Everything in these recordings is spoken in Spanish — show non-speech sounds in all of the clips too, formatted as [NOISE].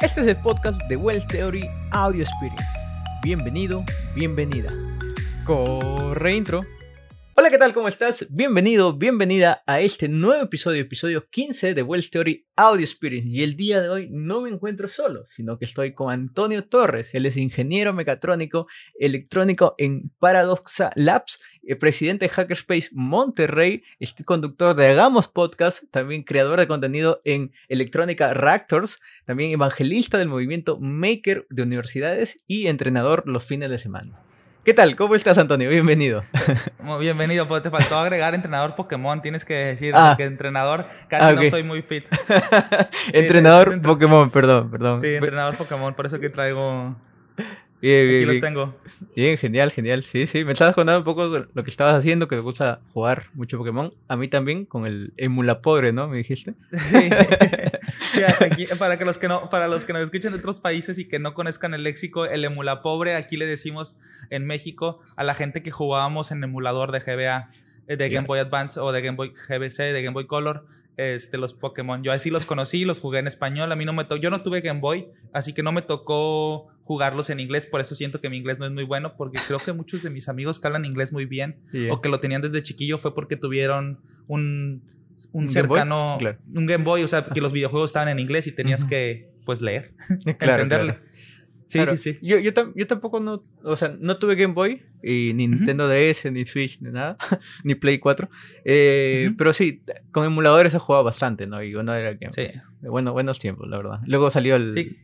Este es el podcast de Wells Theory Audio Experience. Bienvenido, bienvenida. Corre intro. Hola, ¿qué tal? ¿Cómo estás? Bienvenido, bienvenida a este nuevo episodio, episodio 15 de Wells Theory Audio Experience. Y el día de hoy no me encuentro solo, sino que estoy con Antonio Torres. Él es ingeniero mecatrónico electrónico en Paradoxa Labs, eh, presidente de Hackerspace Monterrey, este conductor de Hagamos Podcast, también creador de contenido en Electrónica Reactors, también evangelista del movimiento Maker de universidades y entrenador los fines de semana. ¿Qué tal? ¿Cómo estás, Antonio? Bienvenido. [LAUGHS] Muy bienvenido. Pues te faltó agregar entrenador Pokémon. Tienes que decir Ah. que entrenador casi Ah, no soy muy fit. [LAUGHS] entrenador [LAUGHS] entre- Pokémon, perdón, perdón. Sí, entrenador Pokémon. Por eso que traigo. Bien, Aquí bien, los bien. tengo. Bien, genial, genial. Sí, sí. Me estabas contando un poco de lo que estabas haciendo, que te gusta jugar mucho Pokémon. A mí también, con el Emulapobre, ¿no? Me dijiste. [LAUGHS] Sí. [LAUGHS] Sí, aquí- para, que los que no, para los que nos escuchan de otros países y que no conozcan el léxico, el emula pobre, aquí le decimos en México a la gente que jugábamos en emulador de GBA, eh, de Game Boy Advance o de Game Boy GBC, de Game Boy Color. Este, los Pokémon. Yo así los conocí, los jugué en español. A mí no me tocó, yo no tuve Game Boy, así que no me tocó jugarlos en inglés. Por eso siento que mi inglés no es muy bueno, porque creo que muchos de mis amigos que hablan inglés muy bien Sí, o que lo tenían desde chiquillo fue porque tuvieron un, un, ¿Un Game Boy? cercano, Claro. un Game Boy, o sea, que los videojuegos estaban en inglés y tenías que, pues, leer, [LAUGHS] claro, entenderle. claro. Sí, sí, sí. Yo, yo, yo tampoco no, o sea, no tuve Game Boy, y ni Nintendo DS, ni Switch, ni nada, [LAUGHS] ni Play 4. Eh. Pero sí, con emuladores he jugado bastante, ¿no? Y bueno, era Game Sí. Bueno, buenos tiempos, la verdad. Luego salió el Sí.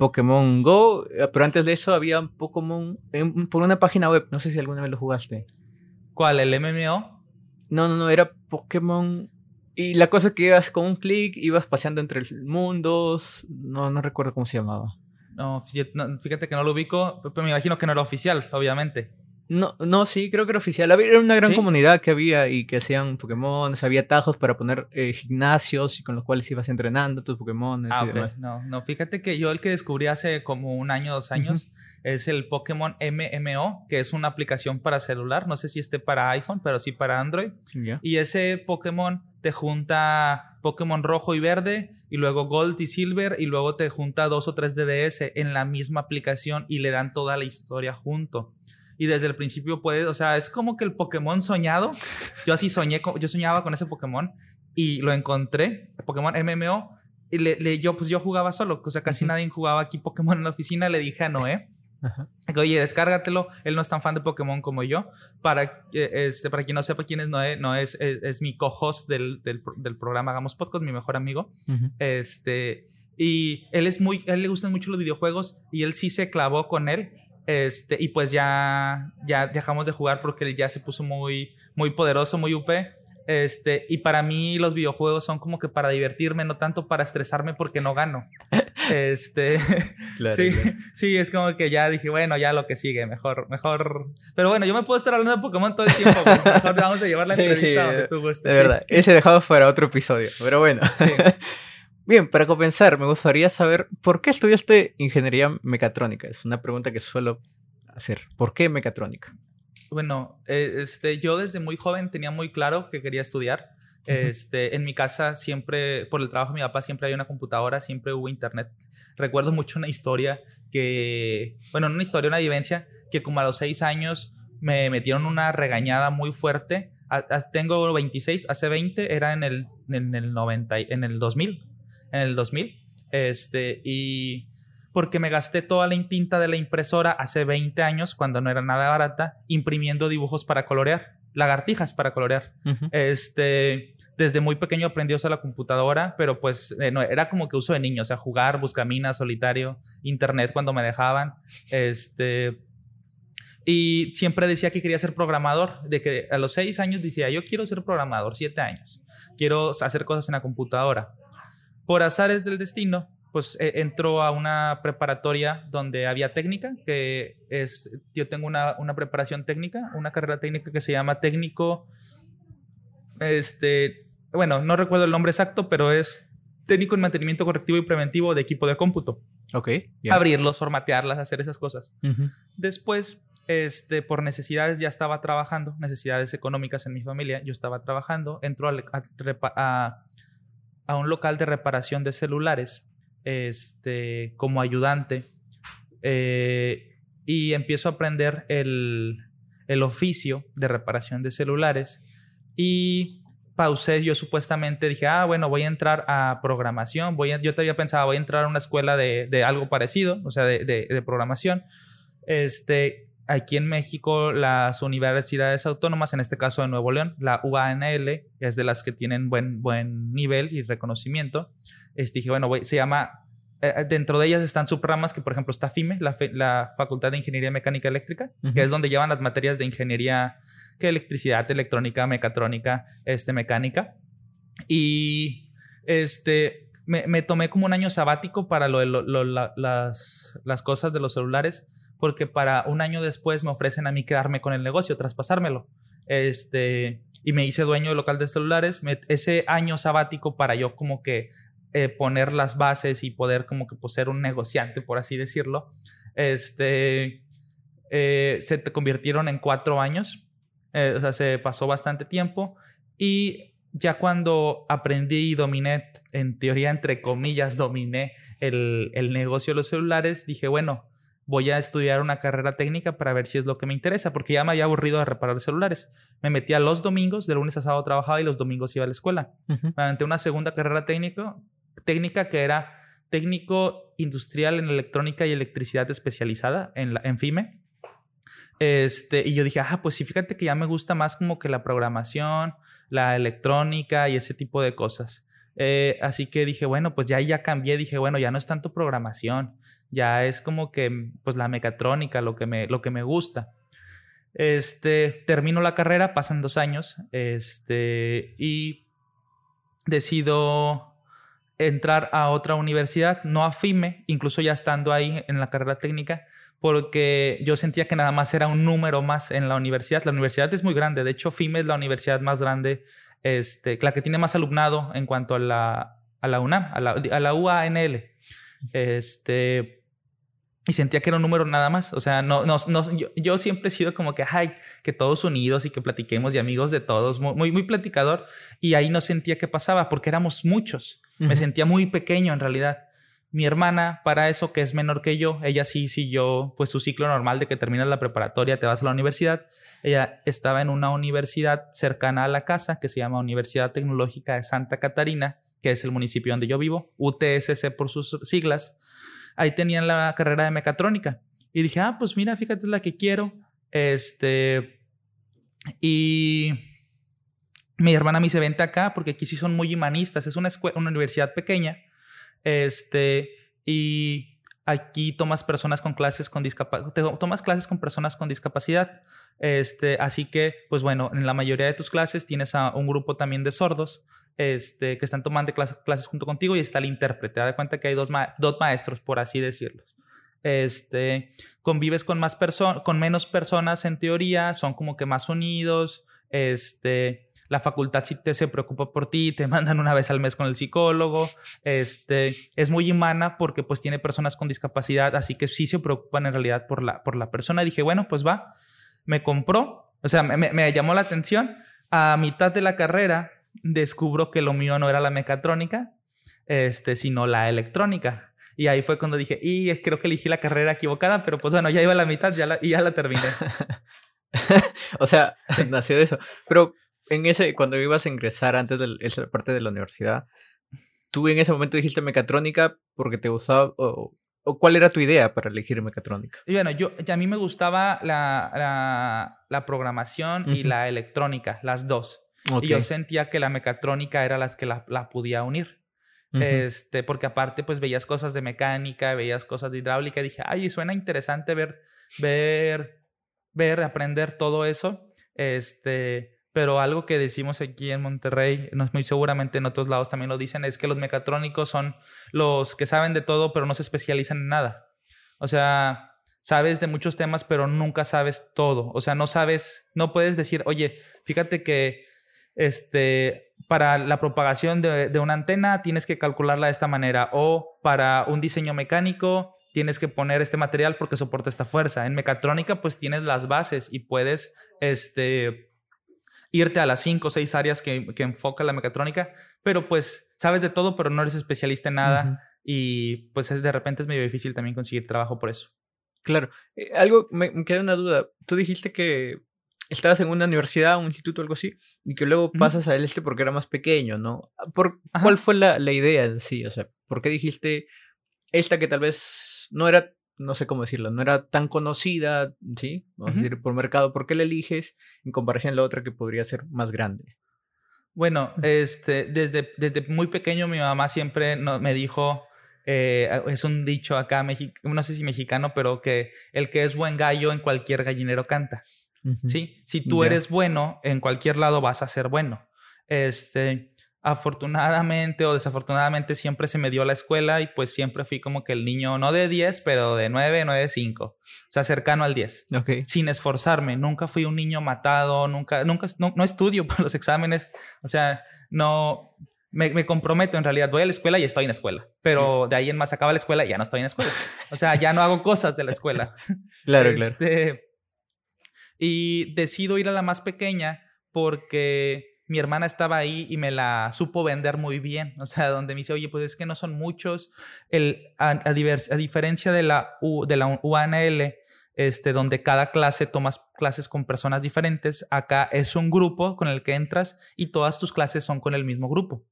Pokémon Go, eh, pero antes de eso había un Pokémon en- por una página web. No sé si alguna vez lo jugaste. ¿Cuál? ¿El MMO? No, no, no, era Pokémon. Y la cosa es que ibas con un clic, ibas paseando entre mundos. No, no recuerdo cómo se llamaba. No, fíjate que no lo ubico, pero me imagino que no era oficial, obviamente. No, no, sí, creo que era oficial. Había- Era una gran ¿Sí? comunidad que había y que hacían Pokémon. Había tajos para poner eh, gimnasios y con los cuales ibas entrenando tus Pokémon Ah, y ok. demás. No, no, fíjate que yo el que descubrí hace como un año, dos años, es el Pokémon MMO, que es una aplicación para celular. No sé si esté para iPhone, pero sí para Android. Y ese Pokémon te junta Pokémon rojo y verde, y luego Gold y Silver, y luego te junta dos o tres DDS en la misma aplicación y le dan toda la historia junto. Y desde el principio puedes, o sea, es como que el Pokémon soñado. Yo así soñé, con- yo soñaba con ese Pokémon y lo encontré, el Pokémon MMO. Y le, le- yo, pues yo jugaba solo, o sea, casi nadie jugaba aquí Pokémon en la oficina. Le dije a Noé, Ajá. Oye, descárgatelo. Él no es tan fan de Pokémon como yo. Para, eh, este, para quien no sepa quién es Noé, Noé es, es, es mi co-host del, del, pro- del programa Hagamos Podcast, mi mejor amigo. Ujú. Este, y él es muy, a él le gustan mucho los videojuegos y él sí se clavó con él. Este, y pues ya, ya dejamos de jugar porque él ya se puso muy, muy poderoso, muy UP. Este, y para mí los videojuegos son como que para divertirme, no tanto para estresarme porque no gano. [LAUGHS] Este, Claro, sí, claro. sí, es como que ya dije, bueno, ya lo que sigue, mejor, mejor. Pero bueno, yo me puedo estar hablando de Pokémon todo el tiempo. pues, [LAUGHS] mejor vamos a llevar la Sí, entrevista sí, donde de- tú gustes. De sí. verdad, ese dejado para otro episodio, pero bueno. Sí. [LAUGHS] Bien, para comenzar, me gustaría saber por qué estudiaste ingeniería mecatrónica. Es una pregunta que suelo hacer. ¿Por qué mecatrónica? Bueno, eh, este, yo desde muy joven tenía muy claro que quería estudiar. Este, en mi casa siempre, por el trabajo de mi papá, siempre había una computadora, siempre hubo internet. Recuerdo mucho una historia que, bueno, no una historia, una vivencia, que como a los seis años me metieron una regañada muy fuerte. A- a- tengo 26, hace 20 era en el, en el 90, y- en el 2000, en el 2000. Este, y porque me gasté toda la tinta de la impresora hace 20 años, cuando no era nada barata, imprimiendo dibujos para colorear, lagartijas para colorear. Este, desde muy pequeño aprendí a usar la computadora, pero pues eh, no, era como que uso de niño, o sea, jugar, buscaminas, solitario, internet cuando me dejaban. Este, y siempre decía que quería ser programador, de que a los seis años decía, yo quiero ser programador, siete años, quiero hacer cosas en la computadora. Por azares del destino, pues eh, entró a una preparatoria donde había técnica, que es, yo tengo una, una preparación técnica, una carrera técnica que se llama técnico, este, bueno, no recuerdo el nombre exacto, pero es técnico en mantenimiento correctivo y preventivo de equipo de cómputo. Ok. Abrirlos, formatearlas, hacer esas cosas. Después, este, por necesidades ya estaba trabajando, necesidades económicas en mi familia, yo estaba trabajando, entró a, repa- a- a un local de reparación de celulares este, como ayudante eh, y empiezo a aprender el, el oficio de reparación de celulares y pausé, yo supuestamente dije, ah, bueno, voy a entrar a programación, voy yo te había pensado, voy a entrar a una escuela de, de algo parecido, o sea, de, de, de, programación. Este, aquí en México, las universidades autónomas, en este caso de Nuevo León, la UANL, es de las que tienen buen, buen nivel y reconocimiento. Este, dije, bueno, voy, se llama eh, eh, dentro de ellas están subramas que, por ejemplo, está FIME, la, la Facultad de Ingeniería Mecánica Eléctrica, que es donde llevan las materias de ingeniería, que electricidad, electrónica, mecatrónica, este, mecánica. Y este, me, me tomé como un año sabático para lo, lo, las, las cosas de los celulares, porque para un año después me ofrecen a mí quedarme con el negocio, traspasármelo. Este, y me hice dueño del local de celulares. ese año sabático para yo como que eh, poner las bases y poder como que pues, ser un negociante, por así decirlo, este, eh, se convirtieron en cuatro años. Eh, o sea, se pasó bastante tiempo y ya cuando aprendí y dominé, en teoría, entre comillas, dominé el, el negocio de los celulares, dije, bueno, voy a estudiar una carrera técnica para ver si es lo que me interesa, porque ya me había aburrido de reparar celulares. Me metía los domingos, de lunes a sábado trabajaba y los domingos iba a la escuela. Uh una segunda carrera técnica técnica que era técnico industrial en electrónica y electricidad especializada en, la, en FIME. Este, y yo dije, ah, pues sí, fíjate que ya me gusta más como que la programación, la electrónica y ese tipo de cosas. Eh, así que dije, bueno, pues ya ya cambié, dije, bueno, ya no es tanto programación, ya es como que pues la mecatrónica lo que me, lo que me gusta. Este, termino la carrera, pasan dos años, este, y decido entrar a otra universidad, no a FIME, incluso ya estando ahí en la carrera técnica, porque yo sentía que nada más era un número más en la universidad. La universidad es muy grande, de hecho FIME es la universidad más grande, este, la que tiene más alumnado en cuanto a la, a la UNAM, a la, a la UANL. Este, y sentía que era un número nada más. O sea, no, no, no yo, yo, siempre he sido como que, ay, que todos unidos y que platiquemos y amigos de todos, muy, muy platicador. Y ahí no sentía que pasaba porque éramos muchos. Me sentía muy pequeño en realidad. Mi hermana, para eso, que es menor que yo, ella sí siguió pues su ciclo normal de que terminas la preparatoria, te vas a la universidad. Ella estaba en una universidad cercana a la casa que se llama Universidad Tecnológica de Santa Catarina, que es el municipio donde yo vivo, UTSC por sus siglas ahí tenían la carrera de mecatrónica. Y dije, ah, pues mira, fíjate, es la que quiero. Este. Y mi hermana me dice, vente acá, porque aquí sí son muy humanistas. Es una, escuela, una universidad pequeña. Este. Y aquí tomas personas con clases con discapacidad, tomas clases con personas con discapacidad. Este, así que, pues bueno, en la mayoría de tus clases tienes a un grupo también de sordos este, que están tomando clases, junto contigo y está el intérprete. Te das cuenta que hay dos, dos maestros, por así decirlo. Este, convives con, más con menos personas en teoría, son como que más unidos. Este, la facultad sí te se preocupa por ti, te [LAUGHS] mandan una vez al mes con el psicólogo. Este, es muy humana porque pues tiene personas con discapacidad, así que sí se preocupan en realidad por la, por la persona. dije, bueno, pues va, me compró, o sea, me llamó la atención. A mitad de la carrera descubro que lo mío no era la mecatrónica, este, sino la electrónica. Y ahí fue cuando dije, y creo que elegí la carrera equivocada, pero pues bueno, ya iba a la mitad ya y ya la terminé. [LAUGHS] o sea, nació de eso. Pero en ese, cuando ibas a ingresar antes de esa parte de la universidad, ¿tú en ese momento dijiste mecatrónica porque te gustaba o, cuál era tu idea para elegir mecatrónica? Y bueno, yo, a mí me gustaba la, la, programación y la electrónica, las dos. Y yo sentía que la mecatrónica era las que la, la podía unir. Este, porque aparte, pues veías cosas de mecánica, veías cosas de hidráulica, y dije, ay, suena interesante ver, ver, ver, aprender todo eso. Este, pero algo que decimos aquí en Monterrey, no muy seguramente en otros lados también lo dicen, es que los mecatrónicos son los que saben de todo, pero no se especializan en nada. O sea, sabes de muchos temas, pero nunca sabes todo. O sea, no sabes, no puedes decir, oye, fíjate que este, para la propagación de, una antena tienes que calcularla de esta manera o para un diseño mecánico tienes que poner este material porque soporta esta fuerza. En mecatrónica pues tienes las bases y puedes este, irte a las cinco o seis áreas que, que enfoca la mecatrónica, pero pues sabes de todo pero no eres especialista en nada. y pues de repente es medio difícil también conseguir trabajo por eso. Claro. Eh, algo, me, me, queda una duda. Tú dijiste que estabas en una universidad, un instituto, algo así, y que luego pasas a este porque era más pequeño, ¿no? ¿Por, ¿Cuál fue la, la idea en sí? O sea, ¿por qué dijiste esta que tal vez no era, no sé cómo decirlo, no era tan conocida, ¿sí? Vamos a decir, por mercado, ¿por qué la eliges en comparación a la otra que podría ser más grande? Bueno, este, desde, desde muy pequeño mi mamá siempre me dijo, eh, es un dicho acá, no sé si mexicano, pero que el que es buen gallo en cualquier gallinero canta. ¿Sí? Si tú eres bueno, en cualquier lado vas a ser bueno. Este, afortunadamente o desafortunadamente siempre se me dio la escuela y pues siempre fui como que el niño no de 10, pero de 9, 9, 5. O sea, cercano al 10. Sin esforzarme. Nunca fui un niño matado, nunca, nunca, no, estudio [LAUGHS] para los exámenes. O sea, no, me, comprometo en realidad. Voy a la escuela y estoy en la escuela. Pero de ahí en más acaba la escuela y ya no estoy en la escuela. O sea, ya no hago cosas de la escuela. [LAUGHS] claro, [LAUGHS] claro. Y decido ir a la más pequeña porque mi hermana estaba ahí y me la supo vender muy bien. O sea, donde me dice, oye, pues es que no son muchos. El, a, a, diferencia de la, de la UANL, este, donde cada clase tomas clases con personas diferentes, acá es un grupo con el que entras y todas tus clases son con el mismo grupo.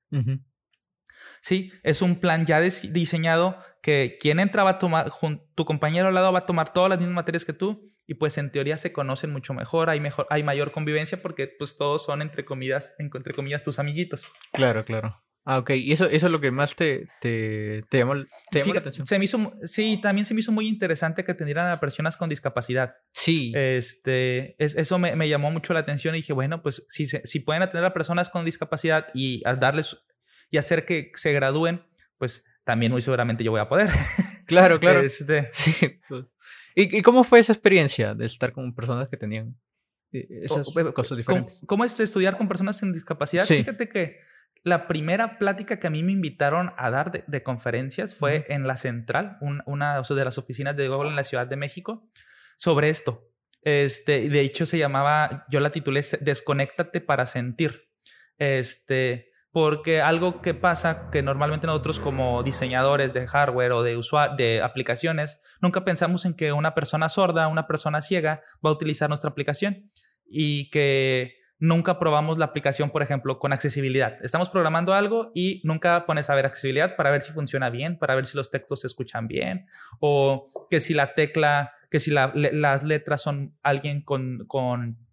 Sí, es un plan ya diseñado que quien entra va a tomar, tu compañero al lado va a tomar todas las mismas materias que tú y pues en teoría se conocen mucho mejor, hay, mejor, hay mayor convivencia porque pues todos son entre comillas, entre comillas tus amiguitos. Claro, claro. Ah, ok. ¿Y eso, eso es lo que más te, te, te llamó, te la atención? Se me hizo, sí, también se me hizo muy interesante que atendieran a personas con discapacidad. Sí. Este, es, eso me, me, llamó mucho la atención y dije, bueno, pues si, si pueden atender a personas con discapacidad y darles y hacer que se gradúen, pues también muy seguramente yo voy a poder. Claro, claro. [LAUGHS] Este, sí. ¿Y, cómo fue esa experiencia de estar con personas que tenían eh, esas cosas diferentes? ¿Cómo, es estudiar con personas sin discapacidad? Fíjate que la primera plática que a mí me invitaron a dar de, conferencias fue en la Central, una de las oficinas de Google en la Ciudad de México, sobre esto. Este, de hecho, se llamaba, yo la titulé Desconéctate para sentir. Este, porque algo que pasa que normalmente nosotros como diseñadores de hardware o de, de aplicaciones, nunca pensamos en que una persona sorda, una persona ciega va a utilizar nuestra aplicación y que nunca probamos la aplicación, por ejemplo, con accesibilidad. Estamos programando algo y nunca pones a ver accesibilidad para ver si funciona bien, para ver si los textos se escuchan bien o que si la tecla, que si las letras son alguien con, con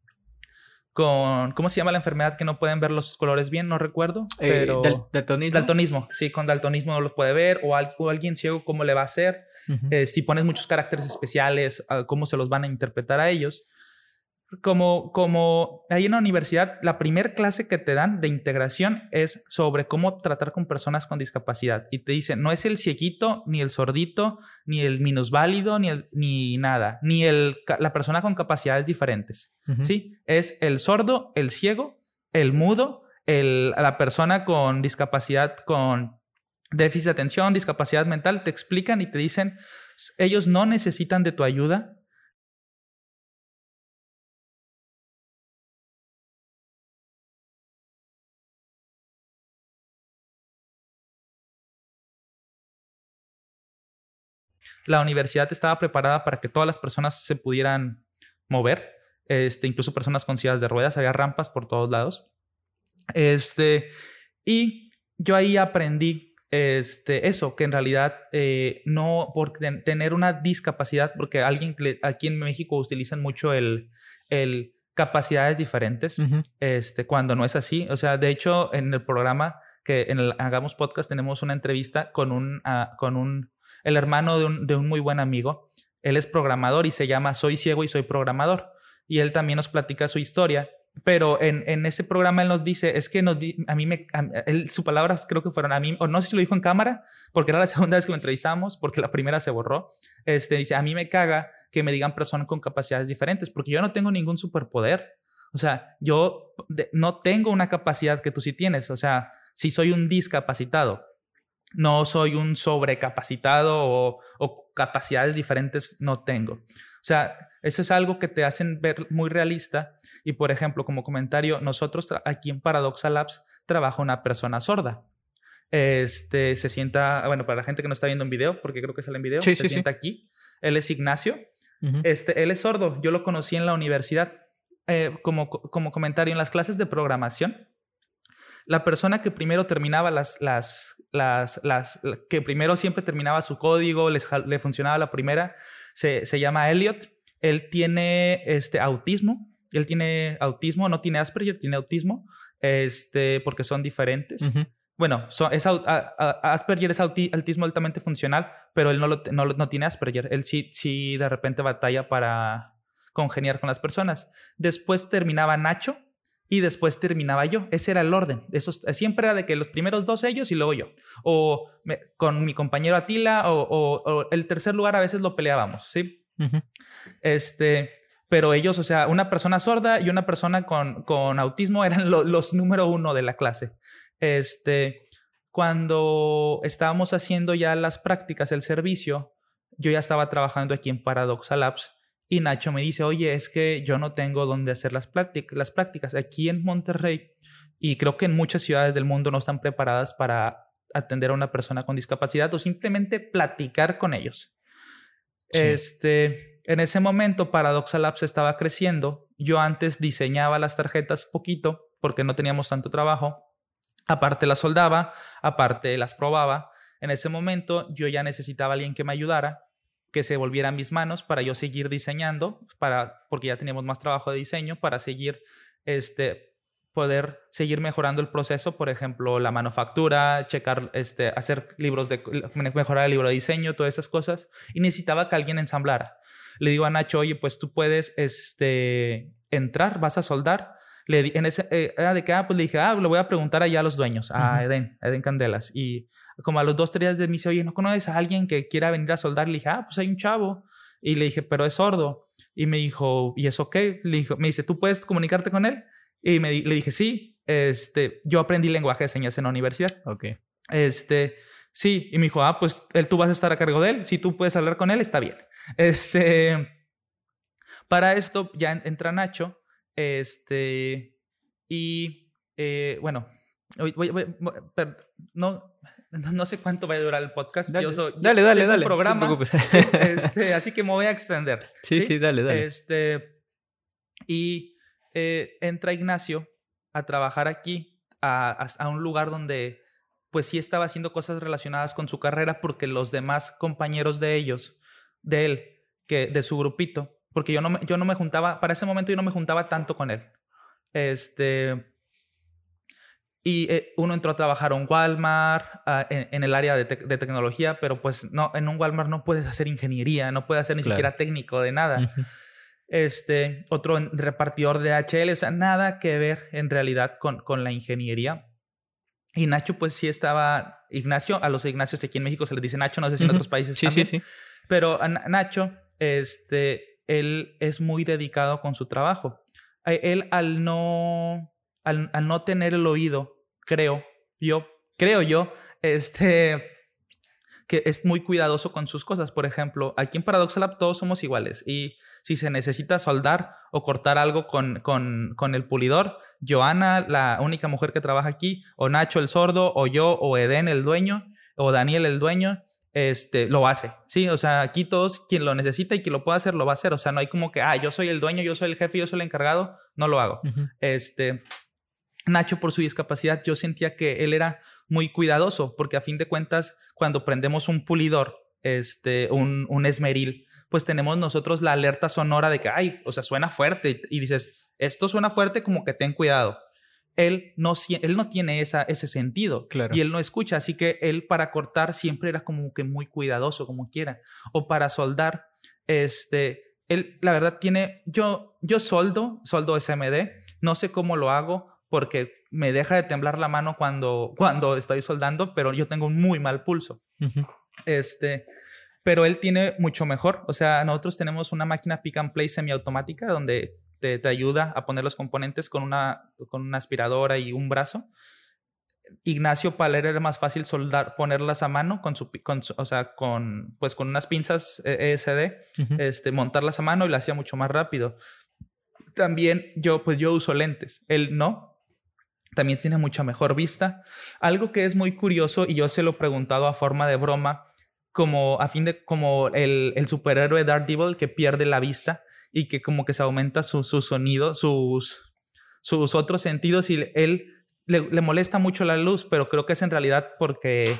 con, ¿cómo se llama la enfermedad que no pueden ver los colores bien? No recuerdo. Eh, pero daltonismo. Daltonismo, sí, con daltonismo no los puede ver. O, alguien ciego, ¿cómo le va a hacer? Eh, si pones muchos caracteres especiales, ah, ¿cómo se los van a interpretar a ellos? Como, como ahí en la universidad, la primera clase que te dan de integración es sobre cómo tratar con personas con discapacidad. Y te dicen, no es el cieguito, ni el sordito, ni el minusválido, ni, el, ni nada, ni el, la persona con capacidades diferentes. ¿Sí? Es el sordo, el ciego, el mudo, el, la persona con discapacidad, con déficit de atención, discapacidad mental, te explican y te dicen, ellos no necesitan de tu ayuda, la universidad estaba preparada para que todas las personas se pudieran mover, este, incluso personas con sillas de ruedas, había rampas por todos lados. Este, y yo ahí aprendí este, eso, que en realidad eh, no por tener una discapacidad, porque alguien aquí en México utilizan mucho el, el capacidades diferentes, este, cuando no es así. O sea, de hecho, en el programa que en el Hagamos Podcast tenemos una entrevista con un, ah, con un el hermano de un, de un muy buen amigo. Él es programador y se llama Soy ciego y soy programador. Y él también nos platica su historia. Pero en, en ese programa él nos dice, es que nos a mí me, él, sus palabras creo que fueron a mí, o no sé si lo dijo en cámara, porque era la [LAUGHS] segunda vez que lo entrevistamos, porque la primera se borró. Este dice, a mí me caga que me digan personas con capacidades diferentes, porque yo no tengo ningún superpoder. O sea, yo no tengo una capacidad que tú sí tienes. O sea, si soy un discapacitado, no soy un sobrecapacitado o, o capacidades diferentes no tengo. O sea, eso es algo que te hacen ver muy realista. Y por ejemplo, como comentario, nosotros aquí en Paradoxa Labs trabaja una persona sorda. Este se sienta, bueno, para la gente que no está viendo en video, porque creo que sale en video, se sienta aquí. Él es Ignacio. Este, él es sordo. Yo lo conocí en la universidad. Eh, como, como comentario, en las clases de programación, la persona que primero terminaba las, las, las, las, que primero siempre terminaba su código, les, le funcionaba la primera, se, se llama Elliot. Él tiene este autismo. Él tiene autismo, no tiene Asperger, tiene autismo, este, porque son diferentes. Bueno, es, Asperger es autismo altamente funcional, pero él no, lo, no, no, tiene Asperger. Él sí, sí de repente batalla para congeniar con las personas. Después terminaba Nacho, y después terminaba yo. Ese era el orden. Eso siempre era de que los primeros dos ellos y luego yo. O con mi compañero Atila o, el tercer lugar a veces lo peleábamos, ¿sí? Este, pero ellos, o sea, una persona sorda y una persona con, con autismo eran los número uno de la clase. Este, cuando estábamos haciendo ya las prácticas, el servicio, yo ya estaba trabajando aquí en Paradoxa Labs y Nacho me dice, oye, es que yo no tengo dónde hacer las, las prácticas. Aquí en Monterrey, y creo que en muchas ciudades del mundo no están preparadas para atender a una persona con discapacidad o simplemente platicar con ellos. Este, en ese momento, Paradoxa Labs estaba creciendo. Yo antes diseñaba las tarjetas poquito porque no teníamos tanto trabajo. Aparte las soldaba, aparte las probaba. En ese momento yo ya necesitaba a alguien que me ayudara que se volviera mis manos para yo seguir diseñando, para, porque ya teníamos más trabajo de diseño, para seguir, este, poder seguir mejorando el proceso, por ejemplo, la manufactura, checar, este, hacer libros de, mejorar el libro de diseño, todas esas cosas, y necesitaba que alguien ensamblara. Le digo a Nacho, oye, pues tú puedes, este, entrar, vas a soldar. Le, en ese, eh, de que, ah, pues le dije, ah, le voy a preguntar allá a los dueños, a Eden, Eden Candelas, y como a los dos, tres días de mí dice, oye, ¿no conoces a alguien que quiera venir a soldar? Le dije, ah, pues hay un chavo. Y le dije, pero es sordo. Y me dijo, ¿y eso qué? Le dijo, me dice, ¿tú puedes comunicarte con él? Y me, le dije, sí, este, yo aprendí lenguaje de señas en la universidad. Ok. Este, sí. Y me dijo, ah, pues él, tú vas a estar a cargo de él. Si tú puedes hablar con él, está bien. Este, para esto ya entra Nacho. Este, y eh, bueno, voy, no, [LAUGHS] no sé cuánto va a durar el podcast. Dale, dale, dale. dale programa. [LAUGHS] [LAUGHS] este, así que me voy a extender. Sí, sí, dale, dale. Este, y eh, entra Ignacio a trabajar aquí, a, a, un lugar donde pues sí estaba haciendo cosas relacionadas con su carrera porque los demás compañeros de ellos, de él, que de su grupito, porque yo no me, yo no me juntaba, para ese momento yo no me juntaba tanto con él. Este, y eh, uno entró a trabajar en Walmart, ah, en, el área de, tecnología, pero pues no, en un Walmart no puedes hacer ingeniería, no puedes hacer ni siquiera técnico de nada. Este, otro repartidor de HL, o sea, nada que ver en realidad con, con la ingeniería. Y Nacho, pues sí estaba, Ignacio, a los Ignacios aquí en México se les dice Nacho, no sé si en otros países sí, también. Sí, sí. Pero Nacho, este, él es muy dedicado con su trabajo. Él al no, al, al no tener el oído creo yo, creo yo, este, que es muy cuidadoso con sus cosas. Por ejemplo, aquí en Paradox Lab todos somos iguales y si se necesita soldar o cortar algo con, con, con, el pulidor, Joana, la única mujer que trabaja aquí, o Nacho el sordo, o yo, o Eden el dueño, o Daniel el dueño, este, lo hace. Sí, o sea, aquí todos, quien lo necesita y quien lo pueda hacer, lo va a hacer. O sea, no hay como que, ah, yo soy el dueño, yo soy el jefe, yo soy el encargado, no lo hago. Este, Nacho, por su discapacidad, yo sentía que él era muy cuidadoso, porque a fin de cuentas, cuando prendemos un pulidor, este, un, un esmeril, pues tenemos nosotros la alerta sonora de que, ay, o sea, suena fuerte y, dices, esto suena fuerte como que ten cuidado. Él no, él no tiene esa, ese sentido y él no escucha, así que él para cortar siempre era como que muy cuidadoso, como quiera, o para soldar, este, él la verdad tiene, yo, yo soldo, soldo SMD, no sé cómo lo hago, porque me deja de temblar la mano cuando, cuando estoy soldando, pero yo tengo un muy mal pulso. Este, pero él tiene mucho mejor. O sea, nosotros tenemos una máquina pick and play semiautomática donde te, te ayuda a poner los componentes con una, con una aspiradora y un brazo. Ignacio Paler era más fácil soldar, ponerlas a mano con su, con o sea, con, pues con unas pinzas ESD, este, montarlas a mano y lo hacía mucho más rápido. También yo, pues yo uso lentes, él no, también tiene mucha mejor vista. Algo que es muy curioso y yo se lo he preguntado a forma de broma, como a fin de como el, el superhéroe Daredevil que pierde la vista y que como que se aumenta su, su sonido, sus, sus otros sentidos y él le, molesta mucho la luz, pero creo que es en realidad porque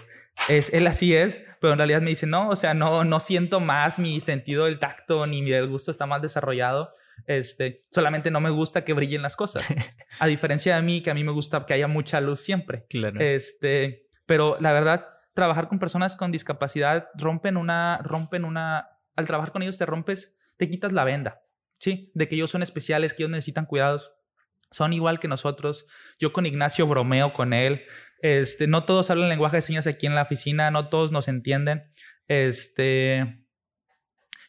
es, él así es, pero en realidad me dice, no, o sea, no, no siento más mi sentido del tacto ni mi del gusto está más desarrollado. Este, solamente no me gusta que brillen las cosas. [LAUGHS] A diferencia de mí, que a mí me gusta que haya mucha luz siempre. Claro. Este, pero la verdad, trabajar con personas con discapacidad rompen una, rompen una, al trabajar con ellos te rompes, te quitas la venda. Sí, de que ellos son especiales, que ellos necesitan cuidados. Son igual que nosotros. Yo con Ignacio bromeo con él. Este, no todos hablan lenguaje de señas aquí en la oficina, no todos nos entienden. Este,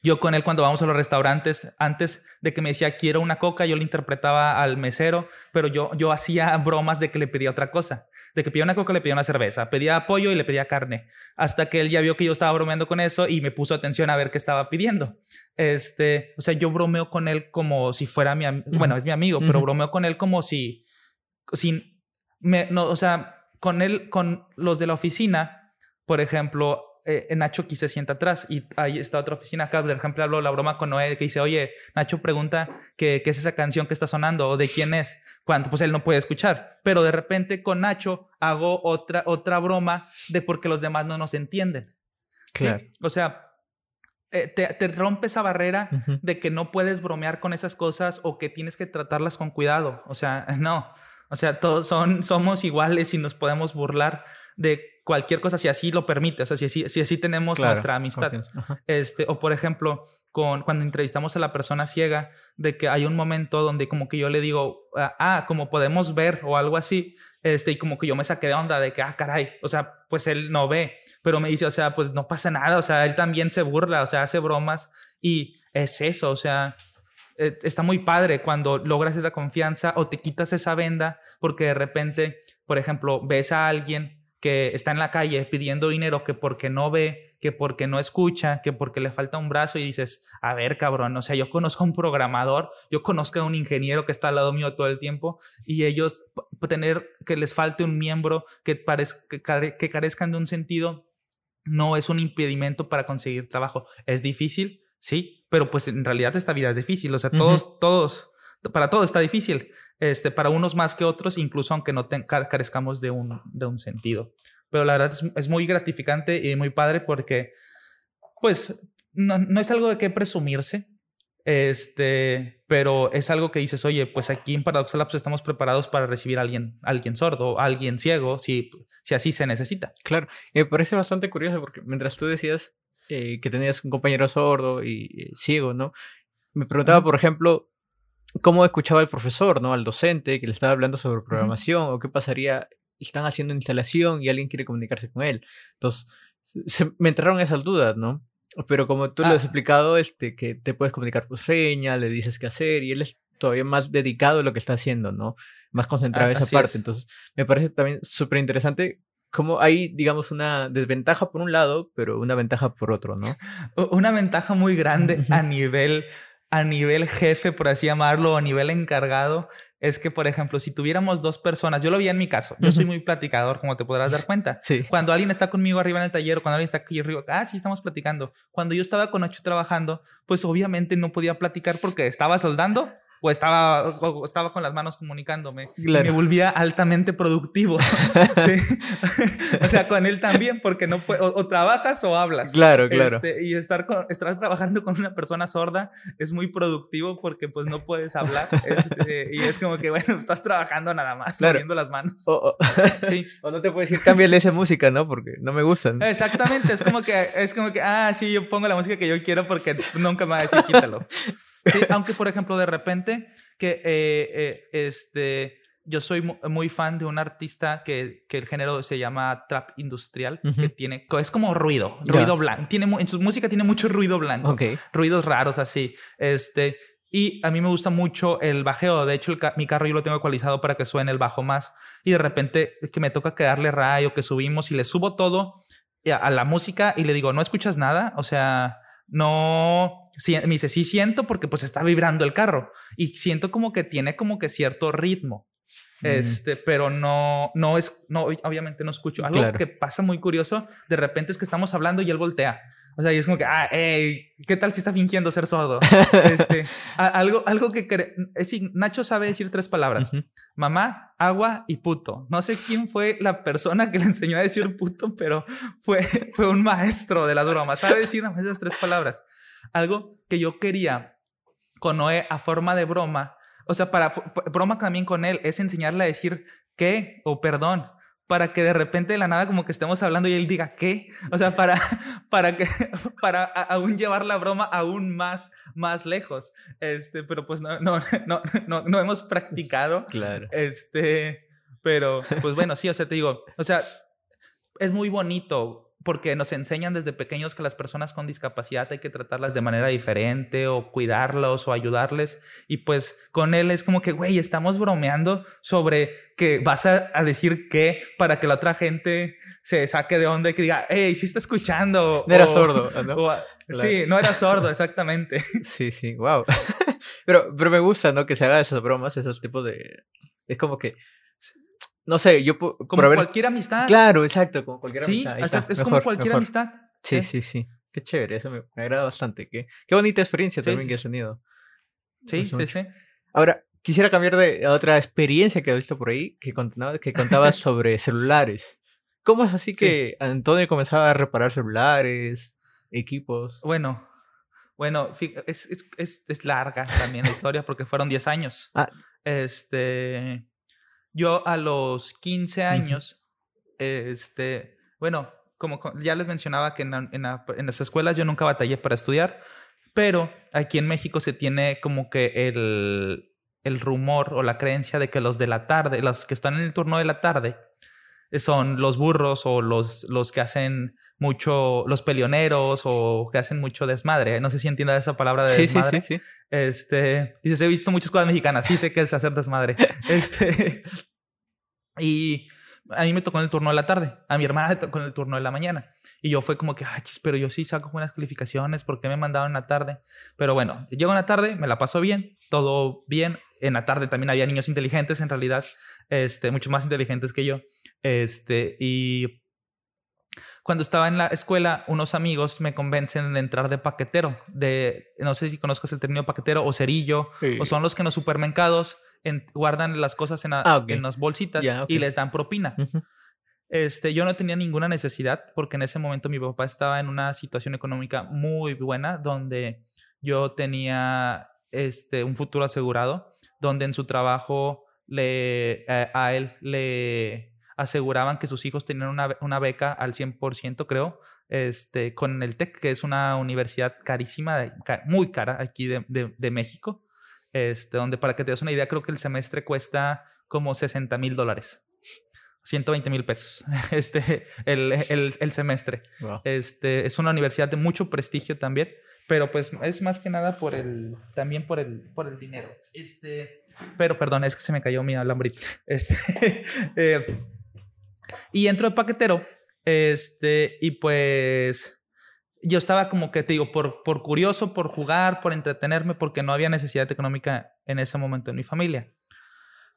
yo con él cuando vamos a los restaurantes, antes de que me decía quiero una coca, yo le interpretaba al mesero, pero yo, yo hacía bromas de que le pedía otra cosa. De que pedía una coca, le pedía una cerveza. Pedía pollo y le pedía carne. Hasta que él ya vio que yo estaba bromeando con eso y me puso atención a ver qué estaba pidiendo. Este, o sea, yo bromeo con él como si fuera mi amigo. Bueno, es mi amigo, pero bromeo con él como si, si me, no, o sea, con él, con los de la oficina, por ejemplo, eh, Nacho aquí se sienta atrás y ahí está otra oficina acá. Por ejemplo, hablo la broma con Noé que dice, oye, Nacho pregunta qué, qué es esa canción que está sonando o de quién es. Cuando pues él no puede escuchar. Pero de repente con Nacho hago otra, otra broma de porque los demás no nos entienden. Claro. O sea, eh, te, te, rompe esa barrera de que no puedes bromear con esas cosas o que tienes que tratarlas con cuidado. O sea, [LAUGHS] no. O sea, todos son, somos iguales y nos podemos burlar de cualquier cosa si así lo permite, o sea, si así, si así tenemos nuestra amistad. Este, o por ejemplo, con, cuando entrevistamos a la persona ciega, de que hay un momento donde como que yo le digo, ah, ah, como podemos ver o algo así, este, y como que yo me saqué de onda de que, ah, caray, o sea, pues él no ve, pero me dice, o sea, pues no pasa nada, o sea, él también se burla, o sea, hace bromas y es eso, o sea, eh, está muy padre cuando logras esa confianza o te quitas esa venda porque de repente, por ejemplo, ves a alguien que está en la calle pidiendo dinero que porque no ve, que porque no escucha, que porque le falta un brazo y dices, a ver, cabrón, o sea, yo conozco a un programador, yo conozco a un ingeniero que está al lado mío todo el tiempo y ellos tener que les falte un miembro, que, que, que carezcan de un sentido, no es un impedimento para conseguir trabajo. Es difícil, sí, pero pues en realidad esta vida es difícil, o sea, todos, todos para todos está difícil, este, para unos más que otros, incluso aunque no carezcamos de un, de un sentido. Pero la verdad es, muy gratificante y muy padre porque, pues, no, no es algo de qué presumirse, este, pero es algo que dices, oye, pues aquí en Paradox Labs estamos preparados para recibir a alguien, alguien sordo, a alguien ciego, si, si así se necesita. Claro, me parece bastante curioso porque mientras tú decías eh, que tenías un compañero sordo y eh, ciego, ¿no? Me preguntaba, por ejemplo, cómo escuchaba el profesor, ¿no? Al docente que le estaba hablando sobre programación o qué pasaría, están haciendo instalación y alguien quiere comunicarse con él. Entonces, se, me entraron esas dudas, ¿no? Pero como tú lo has ah. explicado, este, que te puedes comunicar por seña, le dices qué hacer y él es todavía más dedicado a lo que está haciendo, ¿no? Más concentrado en esa parte. Entonces, me parece también súper interesante cómo hay, digamos, una desventaja por un lado, pero una ventaja por otro, ¿no? [LAUGHS] Una ventaja muy grande a nivel a nivel jefe, por así llamarlo, a nivel encargado, es que, por ejemplo, si tuviéramos dos personas, yo lo vi en mi caso, yo soy muy platicador, como te podrás dar cuenta. Sí. Cuando alguien está conmigo arriba en el taller, o cuando alguien está aquí arriba, ah, sí, estamos platicando. Cuando yo estaba con Nacho trabajando, pues obviamente no podía platicar porque estaba soldando o estaba, estaba con las manos comunicándome. Me volvía altamente productivo. [LAUGHS] [LAUGHS] o sea, con él también, porque no o, trabajas o hablas. Claro, claro. Este, y estar, con, estar trabajando con una persona sorda es muy productivo porque pues no puedes hablar. [LAUGHS] Este, y es como que, bueno, estás trabajando nada más, moviendo las manos. O, sí. o no te puedes decir, cámbiale esa música, ¿no? Porque no me gustan. Exactamente, es como que, es como que, ah, sí, yo pongo la música que yo quiero porque nunca me va a decir quítalo. Aunque, por ejemplo, de repente, que eh, eh, este, yo soy muy fan de un artista que, que el género se llama trap industrial, que tiene, es como ruido, ruido blanco. Tiene, en su música tiene mucho ruido blanco, ruidos raros así. Este, y a mí me gusta mucho el bajeo. De hecho, mi carro yo lo tengo ecualizado para que suene el bajo más. Y de repente que me toca quedarle rayo, que subimos y le subo todo a la música y le digo, ¿no escuchas nada? O sea, no, me dice, sí siento porque pues está vibrando el carro y siento como que tiene como que cierto ritmo. Este, pero no, no es, no, obviamente no escucho. Algo que pasa muy curioso, de repente es que estamos hablando y él voltea. O sea, y es como que, ah, hey, ¿qué tal si está fingiendo ser sordo? [LAUGHS] este, algo, algo que, es decir, Nacho sabe decir tres palabras: mamá, agua y puto. No sé quién fue la persona que le enseñó a decir puto, pero fue, fue un maestro de las bromas. Sabe decir esas tres palabras. Algo que yo quería con Noé a forma de broma o sea, para broma también con él es enseñarle a decir qué o perdón para que de repente de la nada como que estemos hablando y él diga qué, o sea, para [LAUGHS] para que [LAUGHS] para aún llevar la broma aún más más lejos. Este, pero pues no no [LAUGHS] no no, no hemos practicado. Claro. Este, pero pues bueno, sí, o sea, te digo, o sea, es muy bonito porque nos enseñan desde pequeños que las personas con discapacidad hay que tratarlas de manera diferente o cuidarlos o ayudarles. Y pues con él es como que, güey, estamos bromeando sobre que vas a, decir qué para que la otra gente se saque de onda y que diga, hey, sí está escuchando. No era sordo. [LAUGHS] Sí, no era sordo, exactamente. [LAUGHS] Sí, sí, wow. [LAUGHS] pero, pero me gusta, ¿no? Que se haga esas bromas, esos tipos de... Es como que no sé, yo como cualquier amistad. Claro, exacto, como cualquier amistad. Sí, es como cualquier amistad. Sí, sí, sí. Qué chévere, eso me, agrada bastante. Qué, qué bonita experiencia también que has tenido. Sí, sí, sí. Ahora, quisiera cambiar de otra experiencia que he visto por ahí, que, contaba, que contabas [LAUGHS] sobre celulares. ¿Cómo es así que Antonio comenzaba a reparar celulares, equipos? Bueno, bueno, es, es, es, es larga también la historia porque fueron 10 años. Ah. Este yo a los 15 años, este, bueno, como ya les mencionaba que en, en, las escuelas yo nunca batallé para estudiar, pero aquí en México se tiene como que el, el rumor o la creencia de que los de la tarde, los que están en el turno de la tarde, son los burros o los, los que hacen mucho, los pelioneros o que hacen mucho desmadre. No sé si entiendas esa palabra de desmadre. Sí, sí, sí. Este, dices, he visto muchas cosas mexicanas, sí sé que es hacer desmadre. [LAUGHS] este, y a mí me tocó en el turno de la tarde, a mi hermana le tocó en el turno de la mañana. Y yo fue como que, ay, pero yo sí saco buenas calificaciones, ¿por qué me mandaron en la tarde? Pero bueno, llego en la tarde, me la paso bien, todo bien. En la tarde también había niños inteligentes, en realidad, este, mucho más inteligentes que yo. Este, y cuando estaba en la escuela, unos amigos me convencen de entrar de paquetero, de, no sé si conozcas el término paquetero o cerillo, o son los que en los supermercados guardan las cosas en, ah, en las bolsitas y les dan propina. Este, yo no tenía ninguna necesidad porque en ese momento mi papá estaba en una situación económica muy buena donde yo tenía este, un futuro asegurado, donde en su trabajo le, eh, a él le aseguraban que sus hijos tenían una, una beca al 100%, creo, este, con el TEC, que es una universidad carísima, muy cara aquí de, de, México, este, donde para que te des una idea, creo que el semestre cuesta como 60 mil dólares. 120 mil pesos [LAUGHS] este, el, el, el semestre. Este, es una universidad de mucho prestigio también, pero pues es más que nada por el, también por el, por el dinero. Este, pero perdón, es que se me cayó mi alambrito. [LAUGHS] Este, [LAUGHS] eh, y entro de paquetero, este, y pues yo estaba como que te digo, por, por curioso, por jugar, por entretenerme, porque no había necesidad económica en ese momento en mi familia.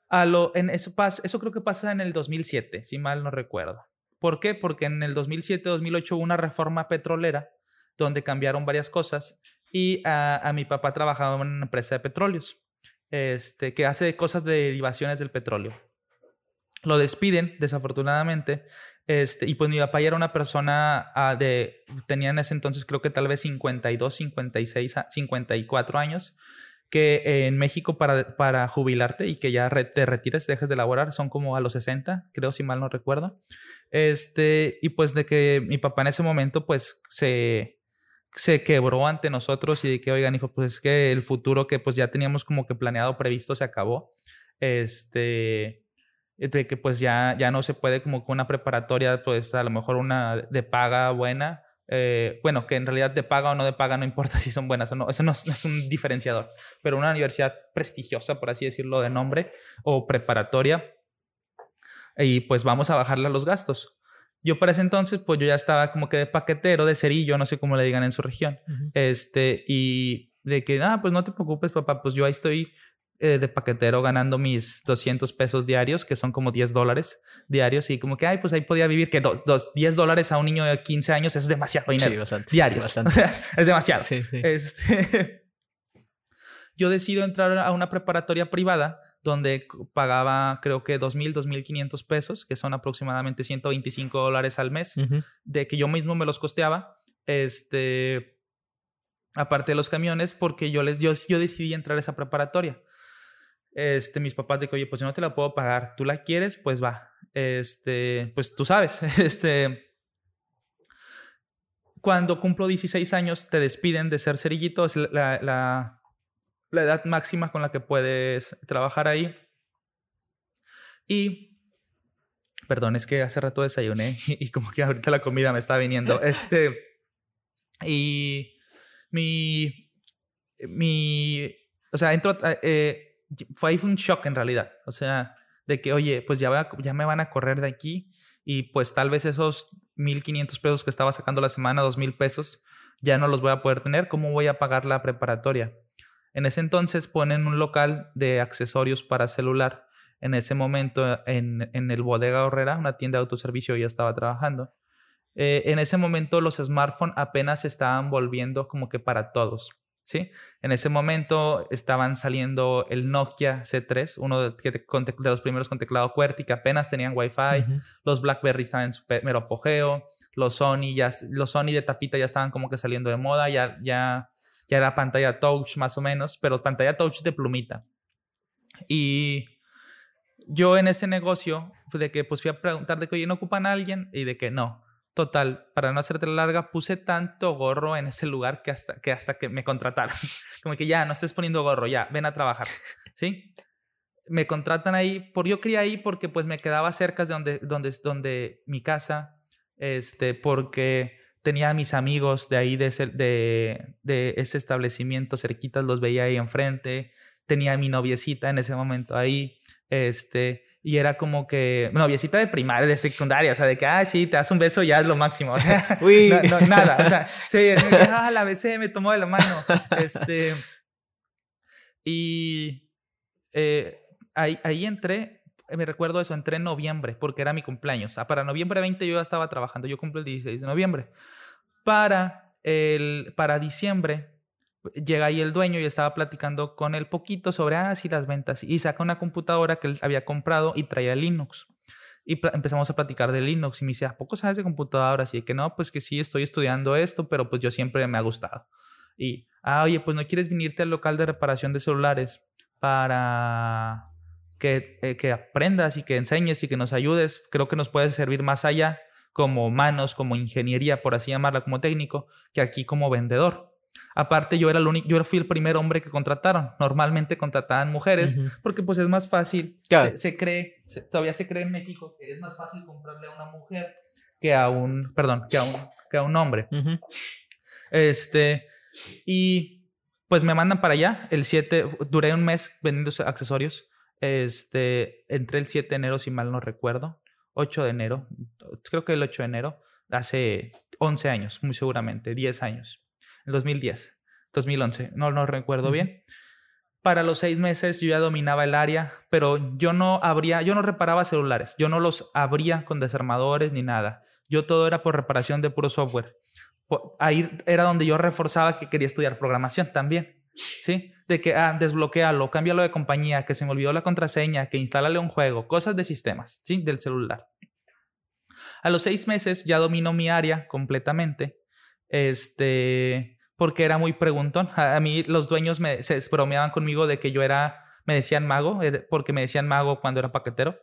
A lo, en eso, pasa, eso creo que pasa en el 2007, si mal no recuerdo. ¿Por qué? Porque en el 2007-2008 hubo una reforma petrolera donde cambiaron varias cosas y a, mi papá trabajaba en una empresa de petróleos este, que hace cosas de derivaciones del petróleo. Lo despiden, desafortunadamente. Este, y pues mi papá ya era una persona ah, de, tenía en ese entonces creo que tal vez 52, 56, 54 años, que en México para, para jubilarte y que ya te retires, dejes de laborar, son como a los 60, creo si mal no recuerdo. Este, y pues de que mi papá en ese momento pues se, se quebró ante nosotros y de que, oigan, hijo, pues es que el futuro que pues ya teníamos como que planeado, previsto, se acabó. Este, de que pues ya, ya no se puede como con una preparatoria, pues a lo mejor una de paga buena, eh, bueno, que en realidad de paga o no de paga no importa [LAUGHS] si son buenas o no, eso no es, un diferenciador, pero una universidad prestigiosa, por así decirlo, de nombre o preparatoria, y pues vamos a bajarle los gastos. Yo para ese entonces, pues yo ya estaba como que de paquetero, de cerillo, no sé cómo le digan en su región, este, y de que, ah, pues no te preocupes, papá, pues yo ahí estoy eh, de paquetero ganando mis 200 pesos diarios, que son como 10 dólares diarios, y como que, ay, pues ahí podía vivir, que 10 dólares a un niño de 15 años es demasiado dinero. Sí, bastante. Diarios. Bastante. [LAUGHS] O sea, es demasiado. Sí, sí. Este, [LAUGHS] yo decido entrar a una preparatoria privada donde pagaba creo que 2.000, 2.500 pesos, que son aproximadamente 125 dólares al mes, de que yo mismo me los costeaba. Este, aparte de los camiones, porque yo les yo, yo decidí entrar a esa preparatoria este, mis papás de que, oye, pues yo no te la puedo pagar, tú la quieres, pues va. Este, pues tú sabes, [LAUGHS] este, cuando cumplo 16 años te despiden de ser cerillito, es la, la, la edad máxima con la que puedes trabajar ahí. Y, perdón, es que hace rato desayuné [LAUGHS] y, como que ahorita la comida me está viniendo. [LAUGHS] Este, y mi, mi, o sea, entro, eh, fue ahí fue un shock en realidad. O sea, de que, oye, pues ya, me van a correr de aquí y pues tal vez esos 1.500 pesos que estaba sacando la semana, 2.000 pesos, ya no los voy a poder tener. ¿Cómo voy a pagar la preparatoria? En ese entonces ponen un local de accesorios para celular. En ese momento, en, en el Bodega Horrera, una tienda de autoservicio, yo estaba trabajando. Eh, en ese momento los smartphones apenas estaban volviendo como que para todos. ¿Sí? En ese momento estaban saliendo el Nokia C3, uno de, los primeros con teclado QWERTY que apenas tenían Wi-Fi, los BlackBerry estaban en su mero apogeo, los Sony, ya, los Sony de tapita ya estaban como que saliendo de moda, ya, ya, ya era pantalla touch más o menos, pero pantalla touch de plumita. Y yo en ese negocio, de que pues fui a preguntar de que, oye, ¿no ocupan a alguien? Y de que no. Total, para no hacerte larga, puse tanto gorro en ese lugar que hasta que, hasta que me contrataron. [LAUGHS] Como que ya, no estés poniendo gorro, ya, ven a trabajar. [LAUGHS] ¿Sí? Me contratan ahí, por yo quería ahí porque pues me quedaba cerca de donde, donde, donde mi casa, este, porque tenía a mis amigos de ahí, de ese, de, de ese establecimiento cerquitas, los veía ahí enfrente, tenía a mi noviecita en ese momento ahí, este, y era como que, noviecita de primaria, de secundaria, o sea, de que, ah, sí, te das un beso, ya es lo máximo. O sea, [LAUGHS] Uy. No, nada, o sea, sí, ah, la besé, me tomó de la mano. [LAUGHS] Este, y eh, ahí, ahí entré, me recuerdo eso, entré en noviembre, porque era mi cumpleaños. Ah, para noviembre 20 yo ya estaba trabajando, yo cumplo el 16 de noviembre. Para, el, para diciembre llega ahí el dueño y estaba platicando con él poquito sobre, ah, las ventas. Y saca una computadora que él había comprado y traía Linux. Y empezamos a platicar de Linux y me dice, ¿a poco sabes de computadoras? Y que no, pues que sí, estoy estudiando esto, pero pues yo siempre me ha gustado. Y, ah, oye, pues no quieres venirte al local de reparación de celulares para que, eh, que aprendas y que enseñes y que nos ayudes. Creo que nos puede servir más allá como manos, como ingeniería, por así llamarla, como técnico, que aquí como vendedor. Aparte, yo era el único, yo fui el primer hombre que contrataron. Normalmente contrataban mujeres porque pues es más fácil. Se, cree, todavía se cree en México que es más fácil comprarle a una mujer que a un, perdón, que a un, que a un hombre. Este, y pues me mandan para allá. El 7, duré un mes vendiendo accesorios. Este, entré el 7 de enero, si mal no recuerdo. 8 de enero, creo que el 8 de enero, hace 11 años, muy seguramente, 10 años. 2010, 2011, no, no recuerdo bien. Para los seis meses yo ya dominaba el área, pero yo no abría, yo no reparaba celulares, yo no los abría con desarmadores ni nada. Yo todo era por reparación de puro software. Ahí era donde yo reforzaba que quería estudiar programación también. ¿Sí? De que, ah, desbloquealo, cámbialo de compañía, que se me olvidó la contraseña, que instálale un juego, cosas de sistemas, ¿sí? Del celular. A los seis meses ya domino mi área completamente. Este, porque era muy preguntón. A, mí los dueños me, se bromeaban conmigo de que yo era, me decían mago, porque me decían mago cuando era paquetero.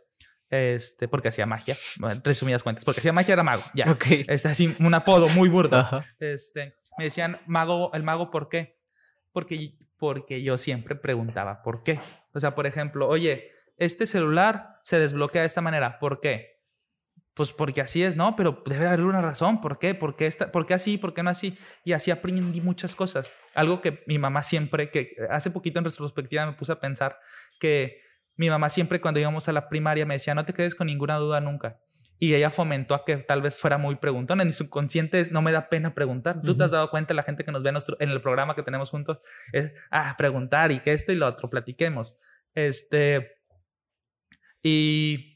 Este, porque hacía magia, resumidas cuentas, porque hacía magia era mago, ya. Okay. Este, así, un apodo muy burdo. Este, me decían mago, el mago, ¿por qué? Porque, porque yo siempre preguntaba, ¿por qué? O sea, por ejemplo, oye, este celular se desbloquea de esta manera, ¿por qué? Pues porque así es, ¿no? Pero debe haber una razón. ¿Por qué? ¿Por qué, ¿Por qué así? ¿Por qué no así? Y así aprendí muchas cosas. Algo que mi mamá siempre, que hace poquito en retrospectiva me puse a pensar que mi mamá siempre cuando íbamos a la primaria me decía, no te quedes con ninguna duda nunca. Y ella fomentó a que tal vez fuera muy preguntón. En mi subconsciente no me da pena preguntar. Tú te has dado cuenta, la gente que nos ve en el programa que tenemos juntos, es, ah, preguntar y que esto y lo otro, platiquemos. Este, y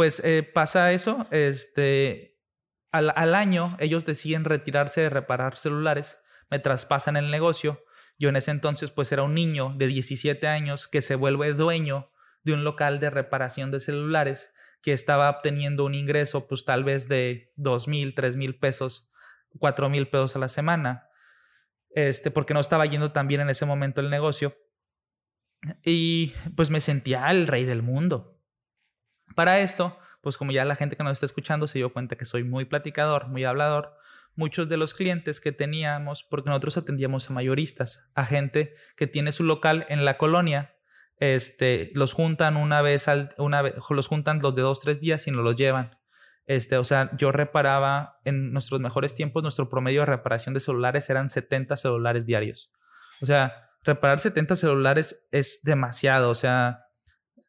pues eh, pasa eso, este, al, año ellos deciden retirarse de reparar celulares, me traspasan el negocio. Yo en ese entonces pues era un niño de 17 años que se vuelve dueño de un local de reparación de celulares que estaba obteniendo un ingreso pues tal vez de dos mil, tres mil pesos, cuatro mil pesos a la semana, este, porque no estaba yendo tan bien en ese momento el negocio. Y pues me sentía el rey del mundo. Para esto, pues como ya la gente que nos está escuchando se dio cuenta que soy muy platicador, muy hablador, muchos de los clientes que teníamos, porque nosotros atendíamos a mayoristas, a gente que tiene su local en la colonia este, los juntan una vez al, una vez, los juntan los de dos, tres días y nos los llevan. Este, o sea, yo reparaba en nuestros mejores tiempos, nuestro promedio de reparación de celulares eran 70 celulares diarios. O sea, reparar 70 celulares es demasiado, o sea,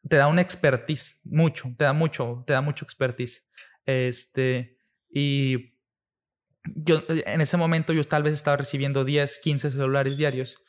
te da un expertise, mucho, te da mucho, te da mucho expertise. Este, y yo en ese momento yo tal vez estaba recibiendo 10, 15 celulares diarios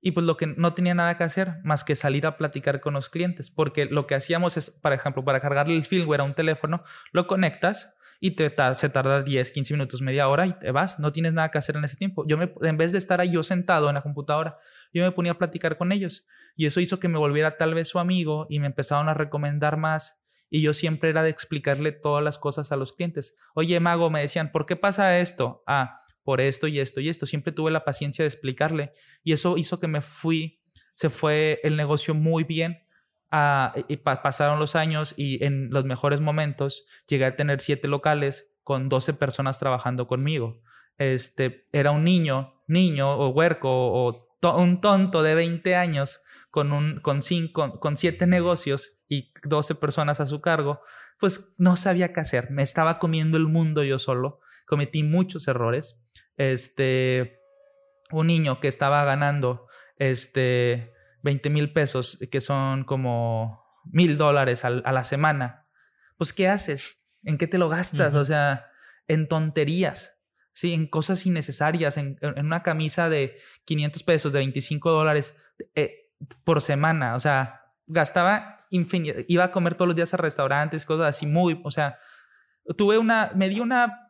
y pues lo que no tenía nada que hacer más que salir a platicar con los clientes, porque lo que hacíamos es, por ejemplo, para cargarle el firmware a un teléfono, lo conectas y te, se tarda 10, 15 minutos, media hora y te vas, no tienes nada que hacer en ese tiempo. Yo me, en vez de estar ahí yo sentado en la computadora, yo me ponía a platicar con ellos y eso hizo que me volviera tal vez su amigo y me empezaron a recomendar más y yo siempre era de explicarle todas las cosas a los clientes. Oye, Mago, me decían, ¿por qué pasa esto? Ah, por esto y esto y esto. Siempre tuve la paciencia de explicarle y eso hizo que me fui, se fue el negocio muy bien. Ah, y pasaron los años y en los mejores momentos llegué a tener siete locales con 12 personas trabajando conmigo. Este, era un niño, niño o huerco o un tonto de 20 años con, un, con, cinco, con siete negocios y 12 personas a su cargo, pues no sabía qué hacer. Me estaba comiendo el mundo yo solo. Cometí muchos errores este, un niño que estaba ganando, este, 20 mil pesos, que son como mil dólares a la semana, pues ¿qué haces? ¿En qué te lo gastas? O sea, en tonterías. Sí, en cosas innecesarias, en, una camisa de 500 pesos, de 25 dólares eh, por semana. O sea, gastaba infinito. Iba a comer todos los días a restaurantes, cosas así muy. O sea, tuve una. Me di una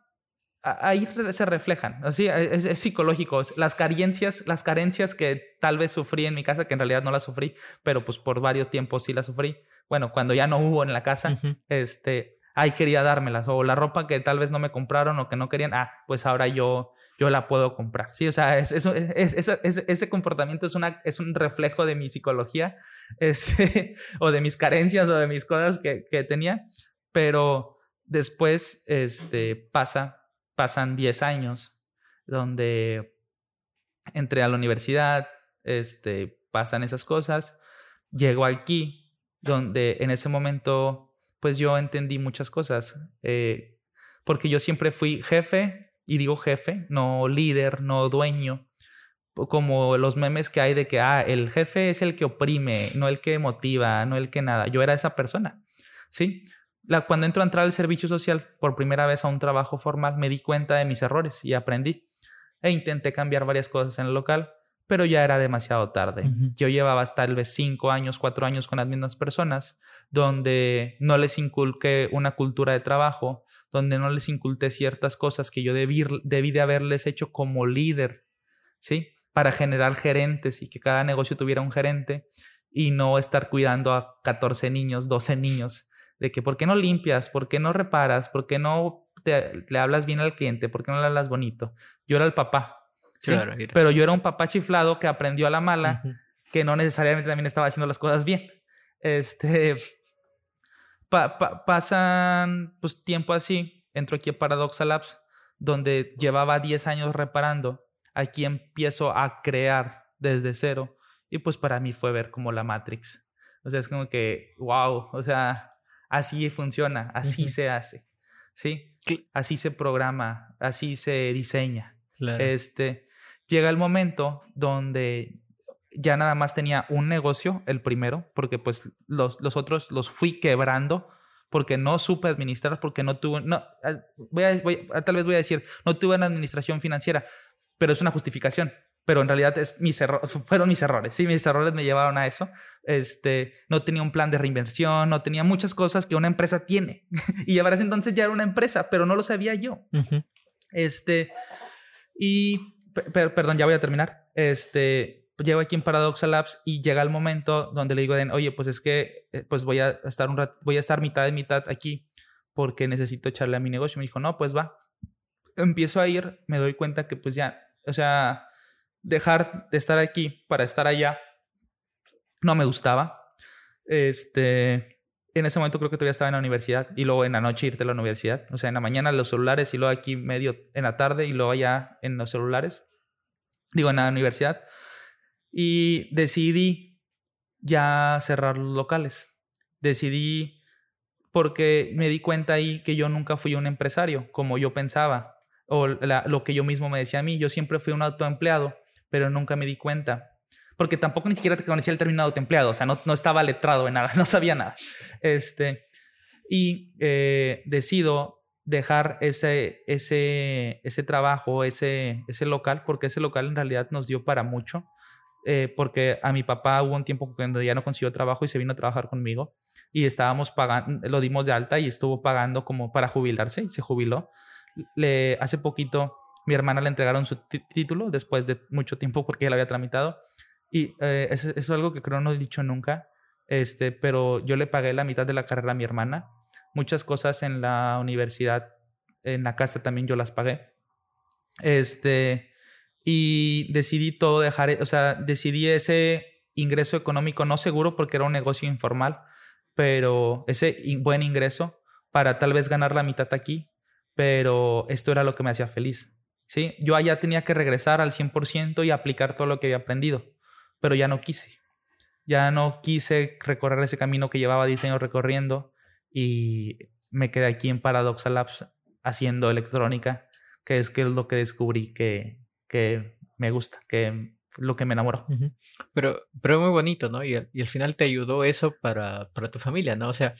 ahí se reflejan, así es, psicológico, las carencias, las carencias que tal vez sufrí en mi casa, que en realidad no las sufrí, pero pues por varios tiempos sí las sufrí. Bueno, cuando ya no hubo en la casa, este, ay, quería dármelas, o la ropa que tal vez no me compraron o que no querían, ah, pues ahora yo, yo la puedo comprar. Sí, o sea, es, es, ese comportamiento es, una, es un reflejo de mi psicología, [LAUGHS] este, o de mis carencias o de mis cosas que, que tenía, pero después este, pasa pasan 10 años donde entré a la universidad, este, pasan esas cosas, llego aquí, donde en ese momento, pues yo entendí muchas cosas, eh, porque yo siempre fui jefe, y digo jefe, no líder, no dueño, como los memes que hay de que, ah, el jefe es el que oprime, no el que motiva, no el que nada, yo era esa persona, ¿sí? Cuando entro a entrar al servicio social por primera vez a un trabajo formal, me di cuenta de mis errores y aprendí. E intenté cambiar varias cosas en el local, pero ya era demasiado tarde. Yo llevaba tal vez cinco años, cuatro años con las mismas personas, donde no les inculqué una cultura de trabajo, donde no les inculqué ciertas cosas que yo debí, debí de haberles hecho como líder, ¿sí? Para generar gerentes y que cada negocio tuviera un gerente y no estar cuidando a 14 niños, 12 niños de que por qué no limpias, por qué no reparas, por qué no le hablas bien al cliente, por qué no le hablas bonito. Yo era el papá, ¿sí? pero yo era un papá chiflado que aprendió a la mala, que no necesariamente también estaba haciendo las cosas bien. Este, pasan pues tiempo así, entro aquí a Paradoxa Labs, donde llevaba 10 años reparando, aquí empiezo a crear desde cero y pues para mí fue ver como la Matrix. O sea, es como que, wow, o sea, así funciona, así se hace, ¿sí? Así se programa, así se diseña. Este, llega el momento donde ya nada más tenía un negocio, el primero, porque pues los, los otros los fui quebrando porque no supe administrar, porque no tuve, no, voy a, tal vez voy a decir, no tuve una administración financiera, pero es una justificación pero en realidad es mis [LAUGHS] fueron mis errores, sí, mis errores me llevaron a eso. Este, no tenía un plan de reinversión, no tenía muchas cosas que una empresa tiene. [LAUGHS] y ahora ese entonces ya era una empresa, pero no lo sabía yo. Este, y, perdón, ya voy a terminar. Este, llego aquí en Paradoxa Labs y llega el momento donde le digo, oye, pues es que eh, pues voy a estar un voy a estar mitad de mitad aquí porque necesito echarle a mi negocio. Me dijo, no, pues va. Empiezo a ir, me doy cuenta que pues ya, o sea, dejar de estar aquí para estar allá no me gustaba. Este, en ese momento creo que todavía estaba en la universidad y luego en la noche irte a la universidad. O sea, en la mañana los celulares y luego aquí medio en la tarde y luego allá en los celulares. Digo, en la universidad. Y decidí ya cerrar los locales. Decidí porque me di cuenta ahí que yo nunca fui un empresario como yo pensaba o lo que yo mismo me decía a mí. Yo siempre fui un autoempleado pero nunca me di cuenta. Porque tampoco ni siquiera te conocía el término autoempleado, o sea, no, no estaba letrado en nada, [LAUGHS] no sabía nada. Este, y eh, decido dejar ese, ese, ese trabajo, ese, ese local, porque ese local en realidad nos dio para mucho. Eh, porque a mi papá hubo un tiempo cuando ya no consiguió trabajo y se vino a trabajar conmigo y estábamos pagando, lo dimos de alta y estuvo pagando como para jubilarse y se jubiló. Le, hace poquito mi hermana le entregaron su título después de mucho tiempo porque él había tramitado. Y eh, eso, es algo que creo no he dicho nunca, este, pero yo le pagué la mitad de la carrera a mi hermana. Muchas cosas en la universidad, en la casa también yo las pagué. Este, y decidí todo dejar, o sea, decidí ese ingreso económico no seguro porque era un negocio informal, pero ese buen ingreso para tal vez ganar la mitad aquí, pero esto era lo que me hacía feliz. ¿Sí? Yo allá tenía que regresar al 100% y aplicar todo lo que había aprendido, pero ya no quise. Ya no quise recorrer ese camino que llevaba diseño recorriendo y me quedé aquí en Paradoxa Labs haciendo electrónica, que es que es lo que descubrí que, que me gusta, que lo que me enamoró. Pero, pero muy bonito, ¿no? Y, y, al final te ayudó eso para, para tu familia, ¿no? O sea,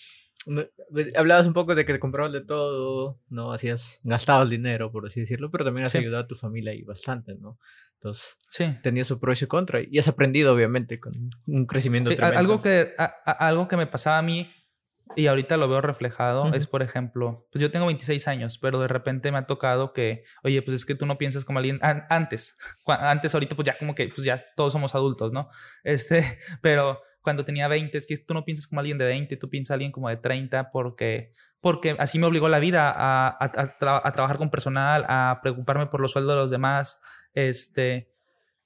hablabas un poco de que te comprabas de todo, ¿no? Hacías, gastabas dinero, por así decirlo, pero también has ayudado a tu familia y bastante, ¿no? Entonces, sí. tenías su pro y su contra y has aprendido, obviamente, con un crecimiento sí, Algo que, algo que me pasaba a mí y ahorita lo veo reflejado es, por ejemplo, pues yo tengo 26 años, pero de repente me ha tocado que, oye, pues es que tú no piensas como alguien antes, [LAUGHS] antes ahorita pues ya como que, pues ya todos somos adultos, ¿no? Este, [LAUGHS] pero cuando tenía 20, es que tú no piensas como alguien de 20, tú piensas alguien como de 30 porque, porque así me obligó la vida a, a, trabajar con personal, a preocuparme por los sueldos de los demás, este,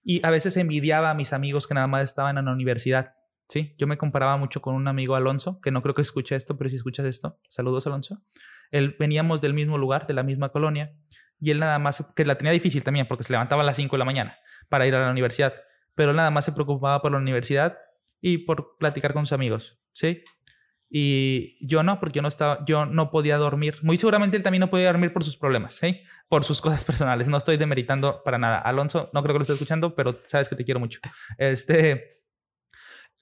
y a veces envidiaba a mis amigos que nada más estaban en la universidad. Sí, yo me comparaba mucho con un amigo Alonso, que no creo que escuche esto, pero si escuchas esto, saludos Alonso. Él veníamos del mismo lugar, de la misma colonia, y él nada más, que la tenía difícil también, porque se levantaba a las 5 de la mañana para ir a la universidad, pero nada más se preocupaba por la universidad y por platicar con sus amigos, ¿sí? Y yo no, porque yo no estaba, yo no podía dormir. Muy seguramente él también no podía dormir por sus problemas, ¿sí? Por sus cosas [LAUGHS] personales. No estoy demeritando para nada. Alonso, no creo que lo esté escuchando, pero sabes que te quiero mucho. Este,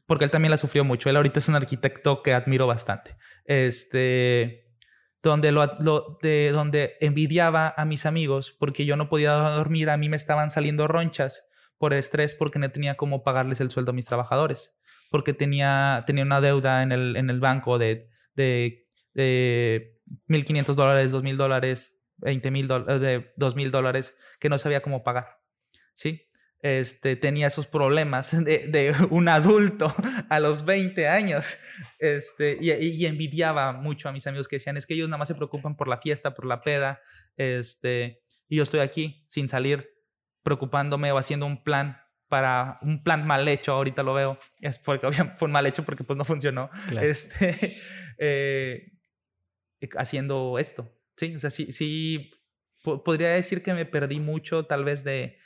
porque él también la sufrió mucho. Él ahorita es un arquitecto que admiro bastante. Este, donde lo, de donde envidiaba a mis amigos porque yo no podía dormir, a mí me estaban saliendo ronchas por estrés porque no tenía cómo pagarles el sueldo a mis trabajadores porque tenía, tenía una deuda en el, en el banco de, de, de 1.500 dólares, 2.000 dólares, 20.000 dólares, de 2.000 dólares que no sabía cómo pagar. ¿Sí? Este, tenía esos problemas [LAUGHS] de, de, un adulto a los 20 años. Este, y, y, envidiaba mucho a mis amigos que decían, es que ellos nada más se preocupan por la fiesta, por la peda. Este, y yo estoy aquí sin salir preocupándome o haciendo un plan para un plan mal hecho, ahorita lo veo, es porque [LAUGHS] fue mal hecho porque pues no funcionó, este, [LAUGHS] eh, haciendo esto, ¿sí? O sea, sí, sí, podría decir que me perdí mucho tal vez de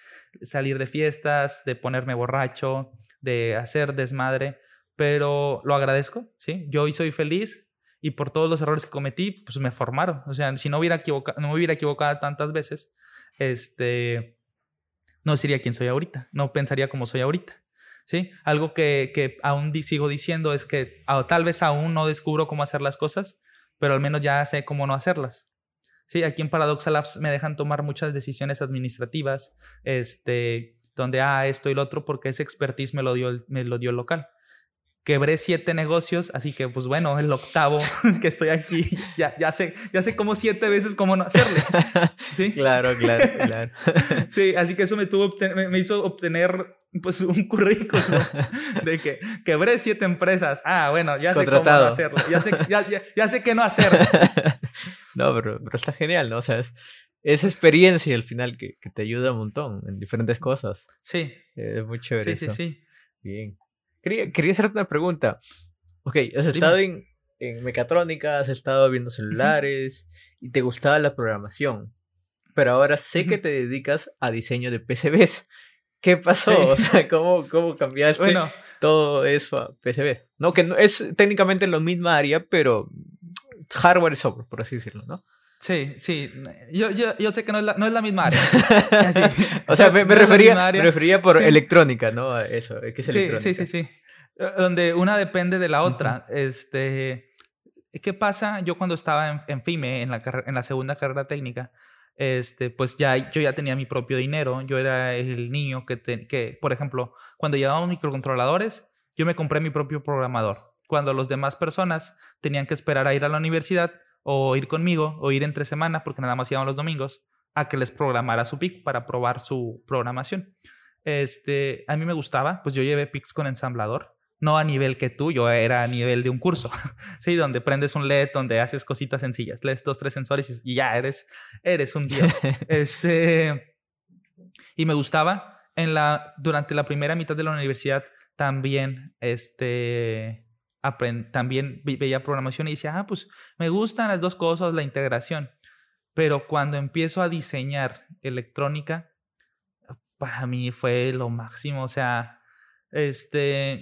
salir de fiestas, de ponerme borracho, de hacer desmadre, pero lo agradezco, ¿sí? Yo hoy soy feliz y por todos los errores que cometí, pues me formaron, o sea, si no hubiera equivocado, no me hubiera equivocado tantas veces, este no sería quien soy ahorita, no pensaría como soy ahorita. ¿Sí? Algo que, que aún sigo diciendo es que tal vez aún no descubro cómo hacer las cosas, pero al menos ya sé cómo no hacerlas. Sí, aquí en Paradoxa Labs me dejan tomar muchas decisiones administrativas, este, donde, ah, esto y lo otro, porque ese expertise me lo dio, me lo dio el local. Quebré siete negocios, así que, pues bueno, el octavo [LAUGHS] que estoy aquí, [LAUGHS] ya, ya, sé, ya sé como siete veces cómo no hacerle. [LAUGHS] ¿Sí? Claro, claro, claro. Sí, así que eso me, tuvo, me hizo obtener pues un currículum de que quebré siete empresas. Ah, bueno, ya sé cómo no hacerlo. Ya sé, ya, ya, sé qué no hacer. no, pero, pero, está genial, ¿no? O sea, es, esa experiencia al final que, que, te ayuda un montón en diferentes cosas. Sí. es muy chévere. Sí, sí, sí. Bien. Quería, quería hacerte una pregunta. Ok, has estado en, en mecatrónica, has estado viendo celulares y te gustaba la programación. Pero ahora sé que te dedicas a diseño de PCBs. ¿Qué pasó? O sea, ¿cómo, cómo cambiaste bueno, todo eso a PCB? No, que no, es técnicamente la misma área, pero hardware y software, por así decirlo, ¿no? Sí, sí. Yo, yo, yo sé que no es, la, no es la misma área. [LAUGHS] o sea, me, refería, me refería por electrónica, ¿no? Eso, que es sí, Sí, sí, sí. Eh, donde una depende de la otra. Este, ¿Qué pasa? Yo cuando estaba en, en FIME, en la, en la segunda carrera técnica, este, pues ya yo ya tenía mi propio dinero, yo era el niño que, que por ejemplo, cuando llevábamos microcontroladores, yo me compré mi propio programador. Cuando las demás personas tenían que esperar a ir a la universidad o ir conmigo o ir entre semana, porque nada más iban los domingos, a que les programara su PIC para probar su programación. Este, a mí me gustaba, pues yo llevé PICs con ensamblador no a nivel que tú, yo era a nivel de un curso, [LAUGHS] ¿sí? Donde prendes un LED, donde haces cositas sencillas, lees dos, tres sensores y ya eres, eres un dios. [LAUGHS] este, y me gustaba. En la, durante la primera mitad de la universidad también, este, también veía programación y decía, ah, pues me gustan las dos cosas, la integración. Pero cuando empiezo a diseñar electrónica, para mí fue lo máximo. O sea, este,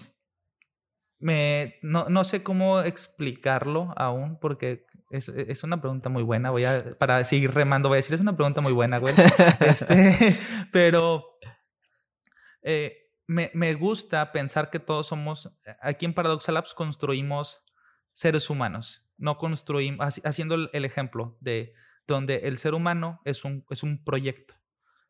me, no, no sé cómo explicarlo aún porque es, es, una pregunta muy buena. Voy a, para seguir remando, voy a decir, es una pregunta muy buena, güey. [LAUGHS] este, [LAUGHS] pero eh, me, me, gusta pensar que todos somos, aquí en Paradoxal Labs construimos seres humanos, no construimos, haciendo el ejemplo de donde el ser humano es un, es un proyecto,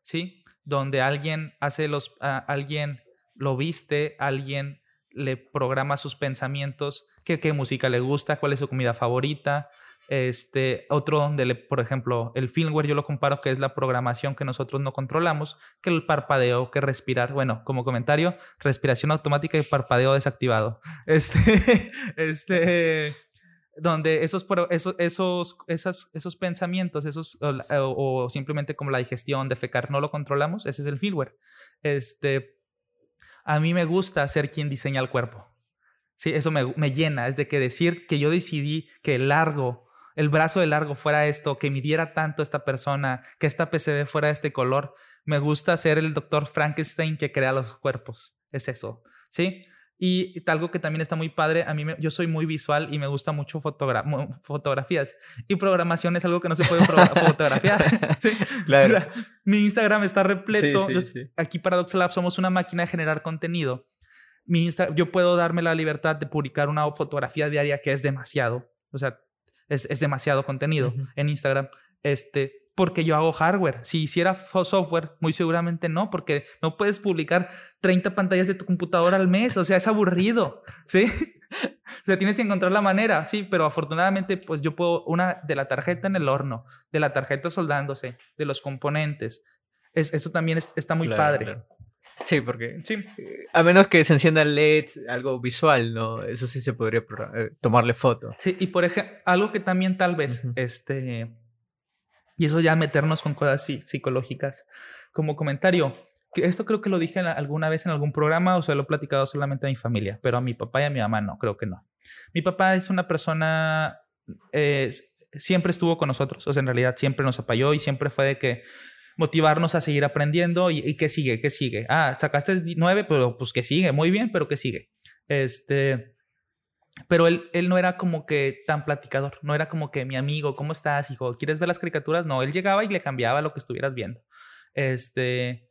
¿sí? Donde alguien hace los, alguien lo viste, alguien le programa sus pensamientos, qué, qué música le gusta, cuál es su comida favorita. Este, otro donde, le, por ejemplo, el firmware yo lo comparo que es la programación que nosotros no controlamos, que el parpadeo, que respirar. Bueno, como comentario, respiración automática y parpadeo desactivado. [LAUGHS] Este, [LAUGHS] este, donde esos, esos, esos, esas, esos pensamientos, esos, o, o, simplemente como la digestión, defecar, no lo controlamos, ese es el firmware. Este, a mí me gusta ser quien diseña el cuerpo. Sí, eso me, me llena. Es de que decir que yo decidí que largo, el brazo de largo fuera esto, que midiera tanto esta persona, que esta PCB fuera de este color. Me gusta ser el doctor Frankenstein que crea los cuerpos. Es eso. Sí. Y algo que también está muy padre, a mí yo soy muy visual y me gusta mucho fotografías. Y programación es algo que no se puede [LAUGHS] fotografiar. ¿sí? Claro. mi Instagram está repleto. aquí Paradox Lab somos una máquina de generar contenido. Mi yo puedo darme la libertad de publicar una fotografía diaria que es demasiado. O sea, es, es demasiado contenido en Instagram. Este, porque yo hago hardware. Si hiciera software, muy seguramente no, porque no puedes publicar 30 pantallas de tu computadora al mes, o sea, es aburrido, [LAUGHS] ¿sí? o sea, tienes que encontrar la manera, sí, pero afortunadamente, pues yo puedo, una de la tarjeta en el horno, de la tarjeta soldándose, de los componentes, es, eso también está muy padre. Sí, porque sí. Eh, a menos que se encienda el LED, algo visual, ¿no? Eso sí se podría eh, tomarle foto. Sí, y por ejemplo, algo que también tal vez, este y eso ya meternos con cosas psicológicas. Como comentario, que esto creo que lo dije alguna vez en algún programa o se lo he platicado solamente a mi familia, pero a mi papá y a mi mamá no, creo que no. Mi papá es una persona, eh, siempre estuvo con nosotros, o sea, en realidad siempre nos apoyó y siempre fue de que motivarnos a seguir aprendiendo y, y qué sigue, qué sigue. Ah, sacaste nueve, pero pues que sigue, muy bien, pero qué sigue. Este, pero él, él no era como que tan platicador, no era como que mi amigo, ¿cómo estás, hijo? ¿Quieres ver las caricaturas? No, él llegaba y le cambiaba lo que estuvieras viendo. Este,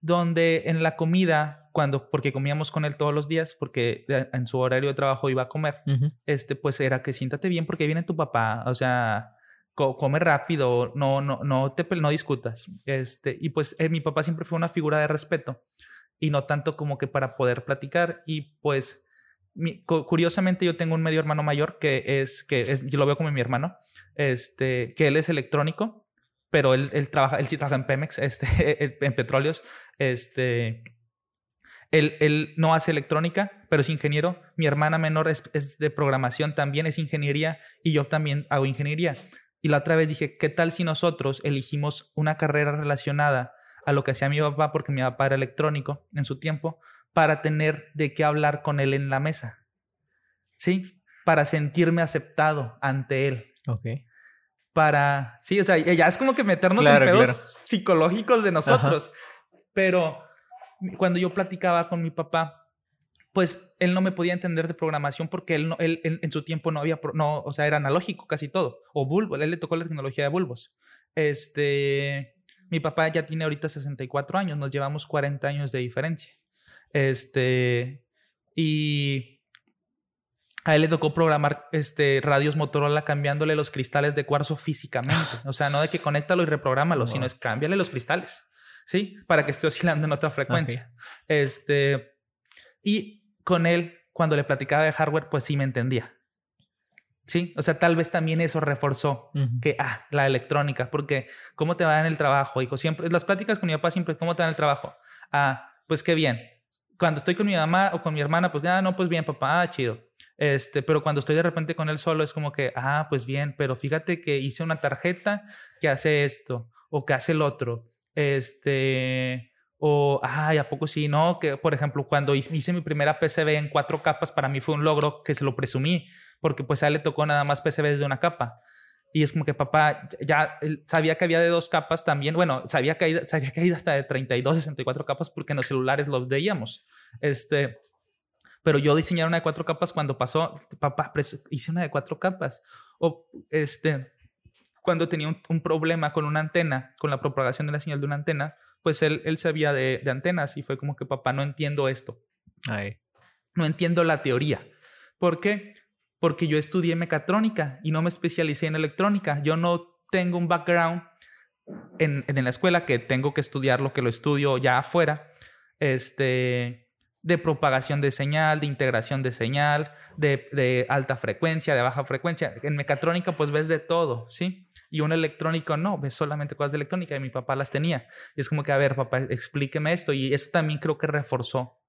donde en la comida, cuando, porque comíamos con él todos los días, porque en su horario de trabajo iba a comer, este, pues era que siéntate bien porque viene tu papá, o sea, come rápido, no, no, no te no discutas. Este, y pues eh, mi papá siempre fue una figura de respeto y no tanto como que para poder platicar. Y pues, curiosamente, yo tengo un medio hermano mayor que es, que es, yo lo veo como mi hermano, este, que él es electrónico, pero él, él trabaja, él sí trabaja en Pemex, este, [LAUGHS] en petróleos, este, él, él, no hace electrónica, pero es ingeniero. Mi hermana menor es, es, de programación también, es ingeniería, y yo también hago ingeniería. Y la otra vez dije, ¿qué tal si nosotros elegimos una carrera relacionada a lo que hacía mi papá, porque mi papá era electrónico en su tiempo, para tener de qué hablar con él en la mesa. ¿Sí? Para sentirme aceptado ante él. Ok. Para, sí, o sea, ya es como que meternos en pedos psicológicos de nosotros. Pero cuando yo platicaba con mi papá, pues él no me podía entender de programación porque él, no, él, en su tiempo no había, no, o sea, era analógico casi todo, o bulbo, él le tocó la tecnología de bulbos. Este, mi papá ya tiene ahorita 64 años, nos llevamos 40 años de diferencia. Este, y a él le tocó programar este, radios Motorola cambiándole los cristales de cuarzo físicamente. [LAUGHS] O sea, no de que conéctalo y reprográmalo, sino es cámbiale los cristales, ¿sí? Para que esté oscilando en otra frecuencia. Este, y con él, cuando le platicaba de hardware, pues sí me entendía. Sí, o sea, tal vez también eso reforzó que, ah, la electrónica, porque ¿cómo te va en el trabajo, hijo? Siempre, las pláticas con mi papá siempre, ¿cómo te va en el trabajo? Ah, pues qué bien. Cuando estoy con mi mamá o con mi hermana, pues, ah, no, pues bien, papá, ah, chido. Este, pero cuando estoy de repente con él solo, es como que, ah, pues bien, pero fíjate que hice una tarjeta que hace esto o que hace el otro. Este, o, ay, ¿a poco sí? No, que por ejemplo, cuando hice mi primera PCB en cuatro capas, para mí fue un logro que se lo presumí, porque pues a él le tocó nada más PCBs de una capa. Y es como que papá ya sabía que había de dos capas también. Bueno, sabía que, hay, sabía que hay hasta de 32, 64 capas porque en los celulares los veíamos. Este, pero yo diseñé una de cuatro capas cuando pasó, papá, hice una de cuatro capas. O este, cuando tenía un, un problema con una antena, con la propagación de la señal de una antena, pues él, él sabía de, antenas y fue como que, papá, no entiendo esto. No entiendo la teoría. ¿Por qué? Porque yo estudié mecatrónica y no me especialicé en electrónica. Yo no tengo un background en, en la escuela que tengo que estudiar lo que lo estudio ya afuera. Este, de propagación de señal, de integración de señal, de, de, alta frecuencia, de baja frecuencia. En mecatrónica pues ves de todo, ¿sí? Y un electrónico no, ves solamente cosas de electrónica y mi papá las tenía. Y es como que, a ver, papá, explíqueme esto. Y eso también creo que reforzó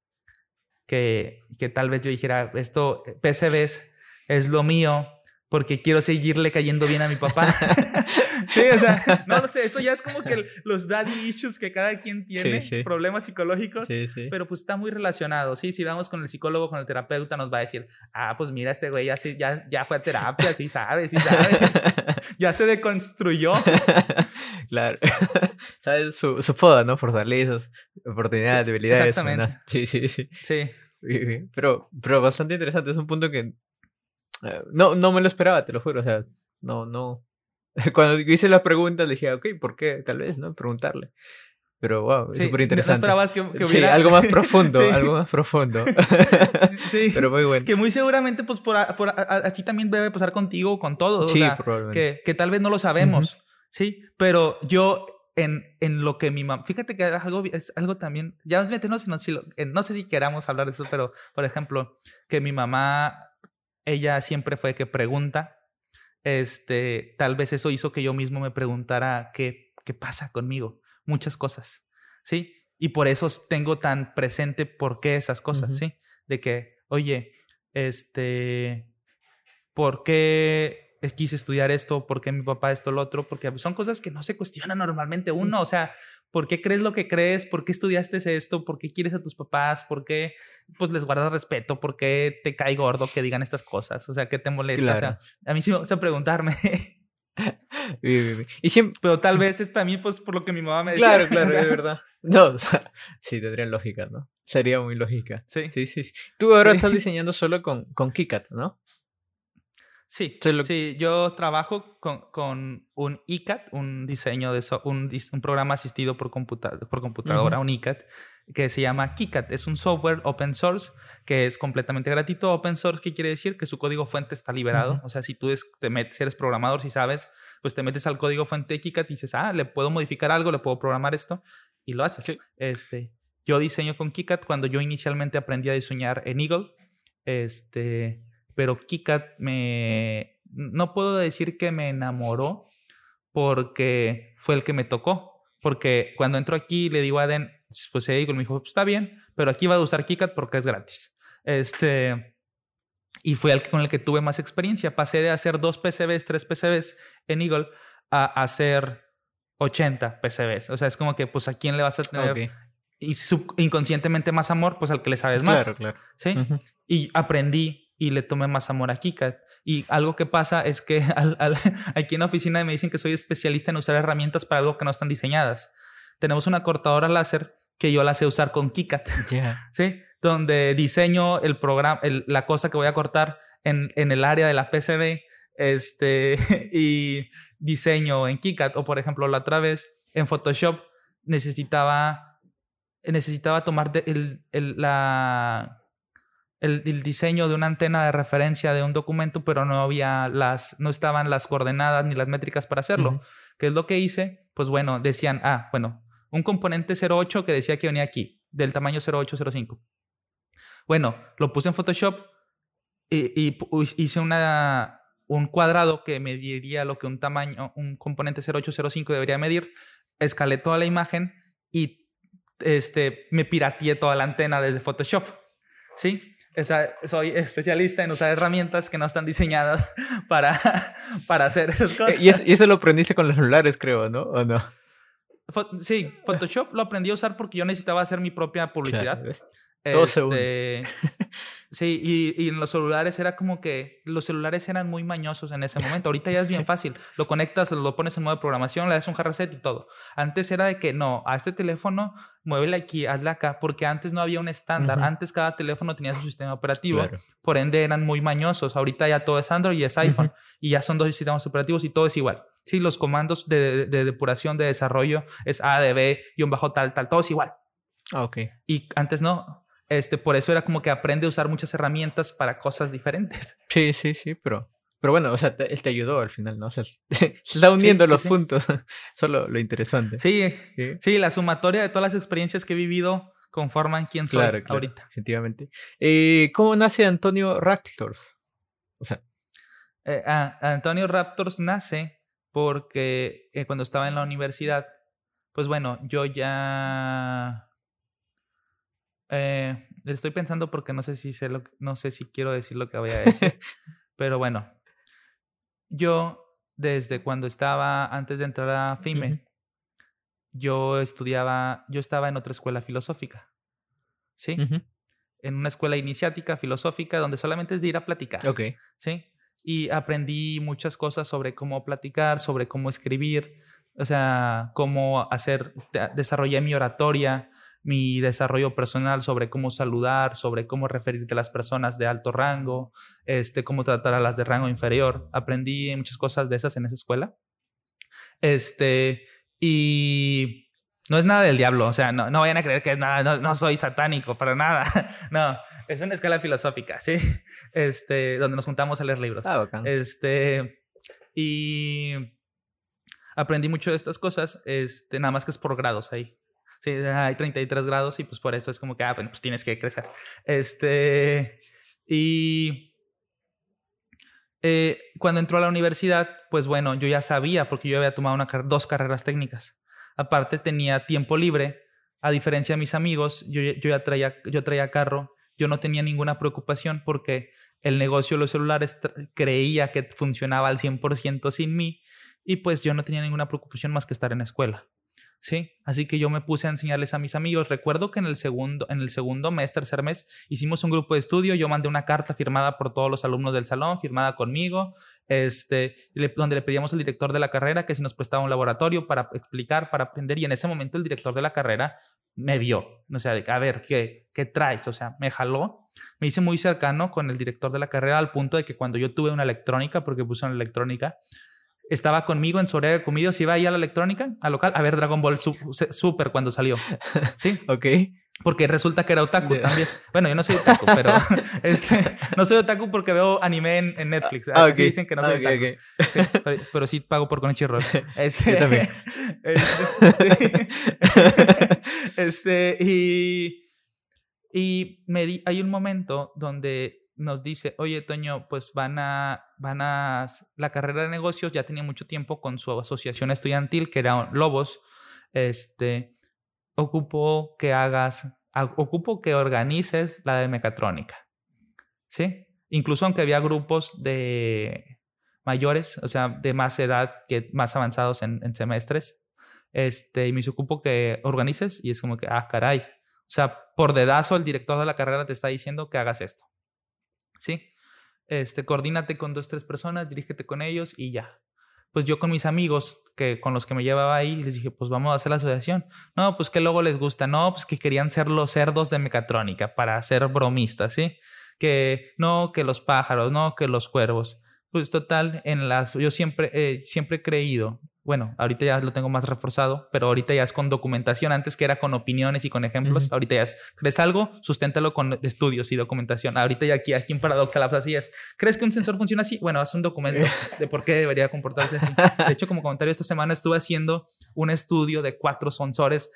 que, que tal vez yo dijera, esto, PCBs es lo mío, porque quiero seguirle cayendo bien a mi papá. [LAUGHS] sí, o sea, no lo sé, esto ya es como que los daddy issues que cada quien tiene, problemas psicológicos, pero pues está muy relacionado. Sí, si vamos con el psicólogo, con el terapeuta, nos va a decir, ah, pues mira, este güey ya, ya, ya fue a terapia, sí sabe, sí sabe. [LAUGHS] ya se deconstruyó. [LAUGHS] claro. Sabes su, su foda, ¿no? Fortalezas, oportunidades, debilidades. Exactamente. Sí, sí, sí. Sí. Pero, pero bastante interesante. Es un punto que no, no me lo esperaba, te lo juro. O sea, no, no. [LAUGHS] Cuando hice la pregunta dije, ok, ¿por qué? Tal vez, ¿no? Preguntarle. Pero wow, es súper interesante. No esperabas que, hubiera... [LAUGHS] Sí, algo más profundo, algo más profundo. sí, pero muy bueno. Que muy seguramente, pues, por, por así también debe pasar contigo, con todos. Sí, o sea, probablemente. Que, que, tal vez no lo sabemos, ¿sí? Pero yo, en, en lo que mi mamá... Fíjate que es algo, es algo también... Ya nos metemos, no, si no sé si queramos hablar de eso, pero, por ejemplo, que mi mamá ella siempre fue que pregunta. Este, tal vez eso hizo que yo mismo me preguntara qué, qué pasa conmigo, muchas cosas, ¿sí? Y por eso tengo tan presente por qué esas cosas, ¿sí? De que, oye, este, ¿por qué quise estudiar esto, por qué mi papá esto, lo otro, porque son cosas que no se cuestionan normalmente uno, o sea, ¿por qué crees lo que crees? ¿Por qué estudiaste esto? ¿Por qué quieres a tus papás? ¿Por qué pues les guardas respeto? ¿Por qué te cae gordo que digan estas cosas? O sea, ¿qué te molesta? O sea, a mí sí me gusta preguntarme. [LAUGHS] y siempre... Pero tal vez es también pues por lo que mi mamá me decía. Claro, [LAUGHS] claro, es verdad. No, [LAUGHS] sí, tendría lógica, ¿no? Sería muy lógica. Sí. Sí, sí. Tú ahora estás diseñando solo con, con KiCad, ¿no? Sí, sí, yo trabajo con, con, un ICAT, un diseño de un, un, programa asistido por, por computadora, un ICAT, que se llama KiCat. Es un software open source que es completamente gratuito. Open source, ¿qué quiere decir? Que su código fuente está liberado. O sea, si tú te metes, eres programador, si sabes, pues te metes al código fuente de KiCat y dices, ah, le puedo modificar algo, le puedo programar esto, y lo haces. Este, yo diseño con KiCat cuando yo inicialmente aprendí a diseñar en Eagle. Este pero KiCad me... No puedo decir que me enamoró porque fue el que me tocó. Porque cuando entro aquí le digo a Den, pues Eagle me dijo, pues está bien, pero aquí va a usar KiCad porque es gratis. Este... Y fue el con el que tuve más experiencia. Pasé de hacer dos PCBs, tres PCBs en Eagle a hacer 80 PCBs. O sea, es como que, pues, ¿a quién le vas a tener? Y inconscientemente más amor, pues al que le sabes más. Claro, claro. Sí. Y aprendí y le tomé más amor a KiCad. Y algo que pasa es que [LAUGHS] aquí en la oficina me dicen que soy especialista en usar herramientas para algo que no están diseñadas. Tenemos una cortadora láser que yo la sé usar con KiCad, [LAUGHS] ¿sí? Donde diseño el programa, la cosa que voy a cortar en, en el área de la PCB este, [LAUGHS] y diseño en KiCad. O por ejemplo, la otra vez en Photoshop necesitaba, necesitaba tomar el, la el, diseño de una antena de referencia de un documento, pero no había las, no estaban las coordenadas ni las métricas para hacerlo. ¿Qué es lo que hice? Pues bueno, decían, ah, bueno, un componente 08 que decía que venía aquí, del tamaño 0805. Bueno, lo puse en Photoshop y, hice una, un cuadrado que mediría lo que un tamaño, un componente 0805 debería medir. Escalé toda la imagen y este, me pirateé toda la antena desde Photoshop. ¿Sí? Soy especialista en usar herramientas que no están diseñadas [LAUGHS] para, para hacer esas cosas. Y, eso lo aprendiste con los celulares, creo, ¿no? ¿O no? Sí, Photoshop lo aprendí a usar porque yo necesitaba hacer mi propia publicidad. Todo este, [LAUGHS] Sí, y, en los celulares era como que los celulares eran muy mañosos en ese momento. Ahorita ya es bien fácil. Lo conectas, lo pones en modo de programación, le das un hard reset y todo. Antes era de que no, a este teléfono muévele aquí, hazle acá, porque antes no había un estándar. Antes cada teléfono tenía su sistema operativo. Por ende eran muy mañosos. Ahorita ya todo es Android y es iPhone. Y ya son dos sistemas operativos y todo es igual. Sí, los comandos de, depuración, de desarrollo es A, D, B, un bajo tal, tal, todo es igual. Ah, ok. Y antes no, este, por eso era como que aprende a usar muchas herramientas para cosas diferentes. [LAUGHS] Sí, sí, sí, pero, pero bueno, o sea, él te ayudó al final, ¿no? O sea, [LAUGHS] se está uniendo los puntos. [LAUGHS] Eso es lo, interesante. Sí, sí, la sumatoria de todas las experiencias que he vivido conforman quién soy claro, ahorita. Efectivamente. Eh, ¿Cómo nace Antonio Raptors? O sea. Eh, Antonio Raptors nace porque eh, cuando estaba en la universidad, pues bueno, yo ya eh, estoy pensando porque no sé si sé lo, no sé si quiero decir lo que voy a decir. [LAUGHS] pero bueno, yo desde cuando estaba antes de entrar a FIME, yo estudiaba, yo estaba en otra escuela filosófica. ¿Sí? En una escuela iniciática filosófica donde solamente es de ir a platicar. Ok. ¿Sí? Y aprendí muchas cosas sobre cómo platicar, sobre cómo escribir, o sea, cómo hacer, desarrollé mi oratoria, mi desarrollo personal sobre cómo saludar, sobre cómo referirte a las personas de alto rango, este, cómo tratar a las de rango inferior. Aprendí muchas cosas de esas en esa escuela. Este, y no es nada del diablo, o sea, no, no vayan a creer que es nada, no, soy satánico, para nada. [LAUGHS] no, es una escuela filosófica, ¿sí? [LAUGHS] Este, donde nos juntamos a leer libros. Ah, este, y aprendí mucho de estas cosas, este, nada más que es por grados ahí. Sí, hay 33 grados y pues por eso es como que, ah, bueno, pues tienes que crecer. Este, y eh, cuando entró a la universidad, pues bueno, yo ya sabía porque yo había tomado una, dos carreras técnicas. Aparte tenía tiempo libre, a diferencia de mis amigos, yo, yo ya traía, yo traía carro, yo no tenía ninguna preocupación porque el negocio de los celulares creía que funcionaba al 100% sin mí y pues yo no tenía ninguna preocupación más que estar en la escuela. Sí, así que yo me puse a enseñarles a mis amigos. Recuerdo que en el segundo, en el segundo mes, tercer mes, hicimos un grupo de estudio. Yo mandé una carta firmada por todos los alumnos del salón, firmada conmigo, este, donde le pedíamos al director de la carrera que si nos prestaba un laboratorio para explicar, para aprender. Y en ese momento el director de la carrera me vio, o sea, a ver, ¿qué, qué traes? O sea, me jaló me hice muy cercano con el director de la carrera al punto de que cuando yo tuve una electrónica, porque puse una electrónica, estaba conmigo en su área de comida, se iba ahí a la electrónica, al local, a ver Dragon Ball Super cuando salió. Sí. [LAUGHS] ok. Porque resulta que era otaku también. Bueno, yo no soy otaku, pero [LAUGHS] este, no soy otaku porque veo anime en, Netflix. Ah, Así dicen que no soy ah, otaku. pero, sí pago por Crunchyroll. [LAUGHS] Este, yo también. Este, este, y, y me di, hay un momento donde nos dice, oye, Toño, pues van a, van a, la carrera de negocios ya tenía mucho tiempo con su asociación estudiantil, que era Lobos, este, ocupo que hagas, ocupo que organices la de mecatrónica, ¿sí? Incluso aunque había grupos de mayores, o sea, de más edad, que más avanzados en, semestres, este, y me ocupo que organices, y es como que, ah, caray, o sea, por dedazo el director de la carrera te está diciendo que hagas esto. ¿Sí? Este, coordínate con dos, tres personas, dirígete con ellos y ya. Pues yo con mis amigos que con los que me llevaba ahí les dije, pues vamos a hacer la asociación. No, pues que luego les gusta. No, pues que querían ser los cerdos de mecatrónica para ser bromistas, ¿sí? Que no, que los pájaros, no, que los cuervos. Pues total, en las, yo siempre, eh, siempre he creído bueno, ahorita ya lo tengo más reforzado, pero ahorita ya es con documentación, antes que era con opiniones y con ejemplos, ahorita ya es, ¿crees algo? Susténtalo con estudios y documentación. Ahorita ya aquí, aquí en Paradox Labs así es. ¿Crees que un sensor funciona así? Bueno, haz un documento de por qué debería comportarse así. De hecho, como comentario, esta semana estuve haciendo un estudio de cuatro sensores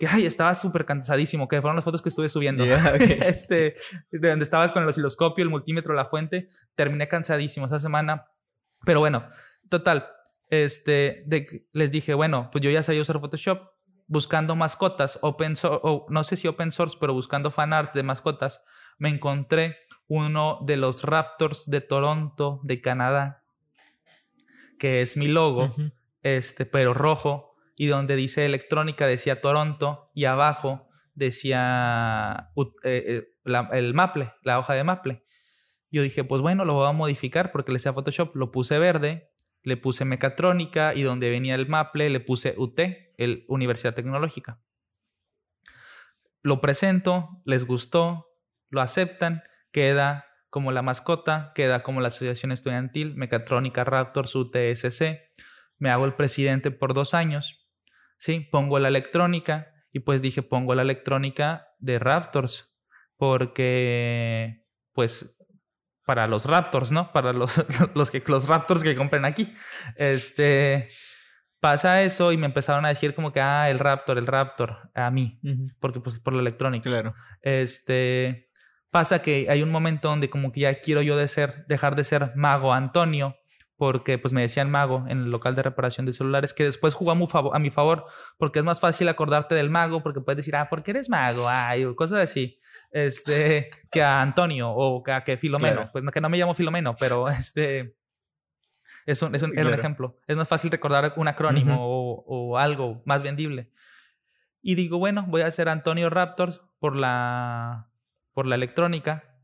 que ay, estaba súper cansadísimo, que fueron las fotos que estuve subiendo. [LAUGHS] este, de donde estaba con el osciloscopio, el multímetro, la fuente, terminé cansadísimo esa semana. Pero bueno, total, este, de, les dije, bueno, pues yo ya sabía usar Photoshop, buscando mascotas, open source, o no sé si open source, pero buscando fan art de mascotas, me encontré uno de los Raptors de Toronto, de Canadá, que es mi logo, este, pero rojo, y donde dice electrónica decía Toronto, y abajo decía eh, eh, el Maple, la hoja de Maple. Yo dije, pues bueno, lo voy a modificar porque le sea Photoshop, lo puse verde le puse mecatrónica y donde venía el Maple le puse UT, el Universidad Tecnológica. Lo presento, les gustó, lo aceptan, queda como la mascota, queda como la asociación estudiantil, Mecatrónica Raptors UTSC. Me hago el presidente por dos años, ¿sí? Pongo la electrónica y pues dije, pongo la electrónica de Raptors porque pues para los Raptors, ¿no? Para los, [LAUGHS] los, que, los Raptors que compren aquí. Este, pasa eso y me empezaron a decir como que, ah, el Raptor, el Raptor, a mí, porque pues por la electrónica. Claro. Este, pasa que hay un momento donde como que ya quiero yo de ser, dejar de ser mago Antonio porque pues me decían mago en el local de reparación de celulares, que después jugó a mi, favor, porque es más fácil acordarte del mago, porque puedes decir, ah, ¿por qué eres mago? Ay, cosas así, este, que a Antonio o que a que Filomeno, pues que no me llamo Filomeno, pero [LAUGHS] este, es un, es un, ejemplo. Es más fácil recordar un acrónimo o, o, algo más vendible. Y digo, bueno, voy a hacer Antonio Raptors por la, por la electrónica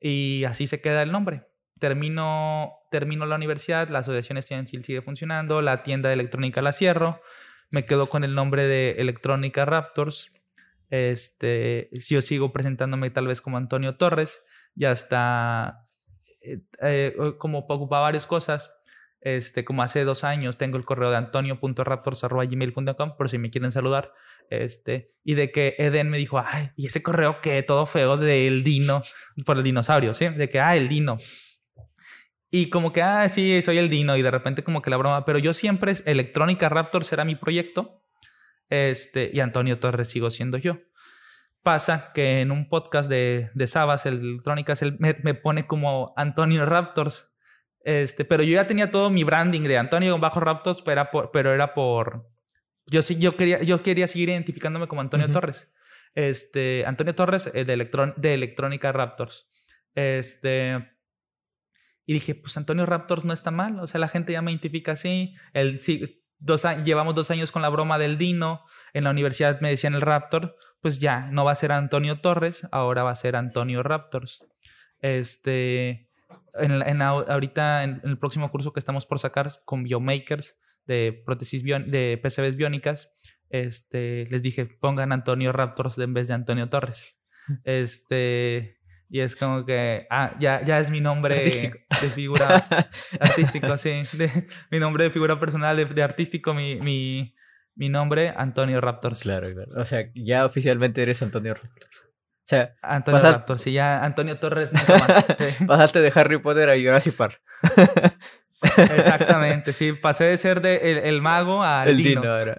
y así se queda el nombre termino, termino la universidad, la asociación estudiantil sigue funcionando, la tienda de electrónica la cierro, me quedo con el nombre de Electrónica Raptors. Este, yo sigo presentándome tal vez como Antonio Torres, ya está, eh, eh, como ocupaba varias cosas, este, como hace dos años tengo el correo de antonio.raptors.gmail.com por si me quieren saludar. Este, y de que Eden me dijo, ay, y ese correo que todo feo del Dino, por el dinosaurio, ¿sí? De que, ah, el Dino. Y como que, ah, sí, soy el Dino y de repente como que la broma, pero yo siempre, Electrónica Raptor será mi proyecto este, y Antonio Torres sigo siendo yo. Pasa que en un podcast de, de Sabas, el Electrónicas, él me, pone como Antonio Raptors, este, pero yo ya tenía todo mi branding de Antonio bajo Raptors, pero era por, pero era por yo sí, yo quería, yo quería seguir identificándome como Antonio Torres. Este, Antonio Torres eh, de, Electron, de Electrónica Raptors. Este, y dije, pues Antonio Raptors no está mal, o sea, la gente ya me identifica así. El, sí, dos, llevamos dos años con la broma del Dino, en la universidad me decían el Raptor, pues ya, no va a ser Antonio Torres, ahora va a ser Antonio Raptors. Este, en, en ahorita, en, el próximo curso que estamos por sacar con Biomakers de prótesis de PCBs biónicas, este, les dije, pongan Antonio Raptors en vez de Antonio Torres. Este, Y es como que, ah, ya, ya es mi nombre de figura [LAUGHS] artístico, sí. mi nombre de figura personal, de, artístico, mi, mi, mi, nombre, Antonio Raptors. Claro, claro. O sea, ya oficialmente eres Antonio Raptors. O sea, Antonio Raptors, sí, ya Antonio Torres nunca más. [LAUGHS] Pasaste de Harry Potter a Jurassic Park. [LAUGHS] Exactamente, sí, pasé de ser de el, mago a el Dino. ahora.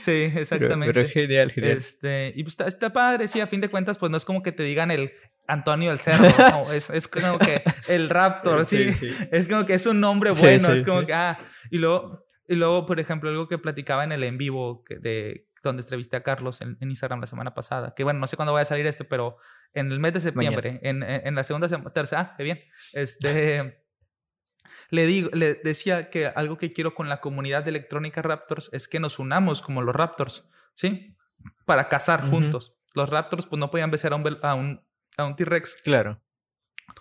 sí, exactamente. Pero, genial, genial. Este, y pues está, padre, sí, a fin de cuentas, pues no es como que te digan el Antonio el Cerro, [LAUGHS] no, es, es como que el Raptor, sí, [LAUGHS] es como que es un nombre bueno, es como que, ah, y luego, y luego, por ejemplo, algo que platicaba en el en vivo que de donde entrevisté a Carlos en, Instagram la semana pasada, que bueno, no sé cuándo vaya a salir este, pero en el mes de septiembre, en, en, la segunda semana, tercera, ah, qué bien, este [LAUGHS] le, digo, le decía que algo que quiero con la comunidad de electrónica Raptors es que nos unamos como los Raptors, ¿sí? Para cazar juntos. Los Raptors pues no podían besar a un, a un, a un T-Rex. Claro.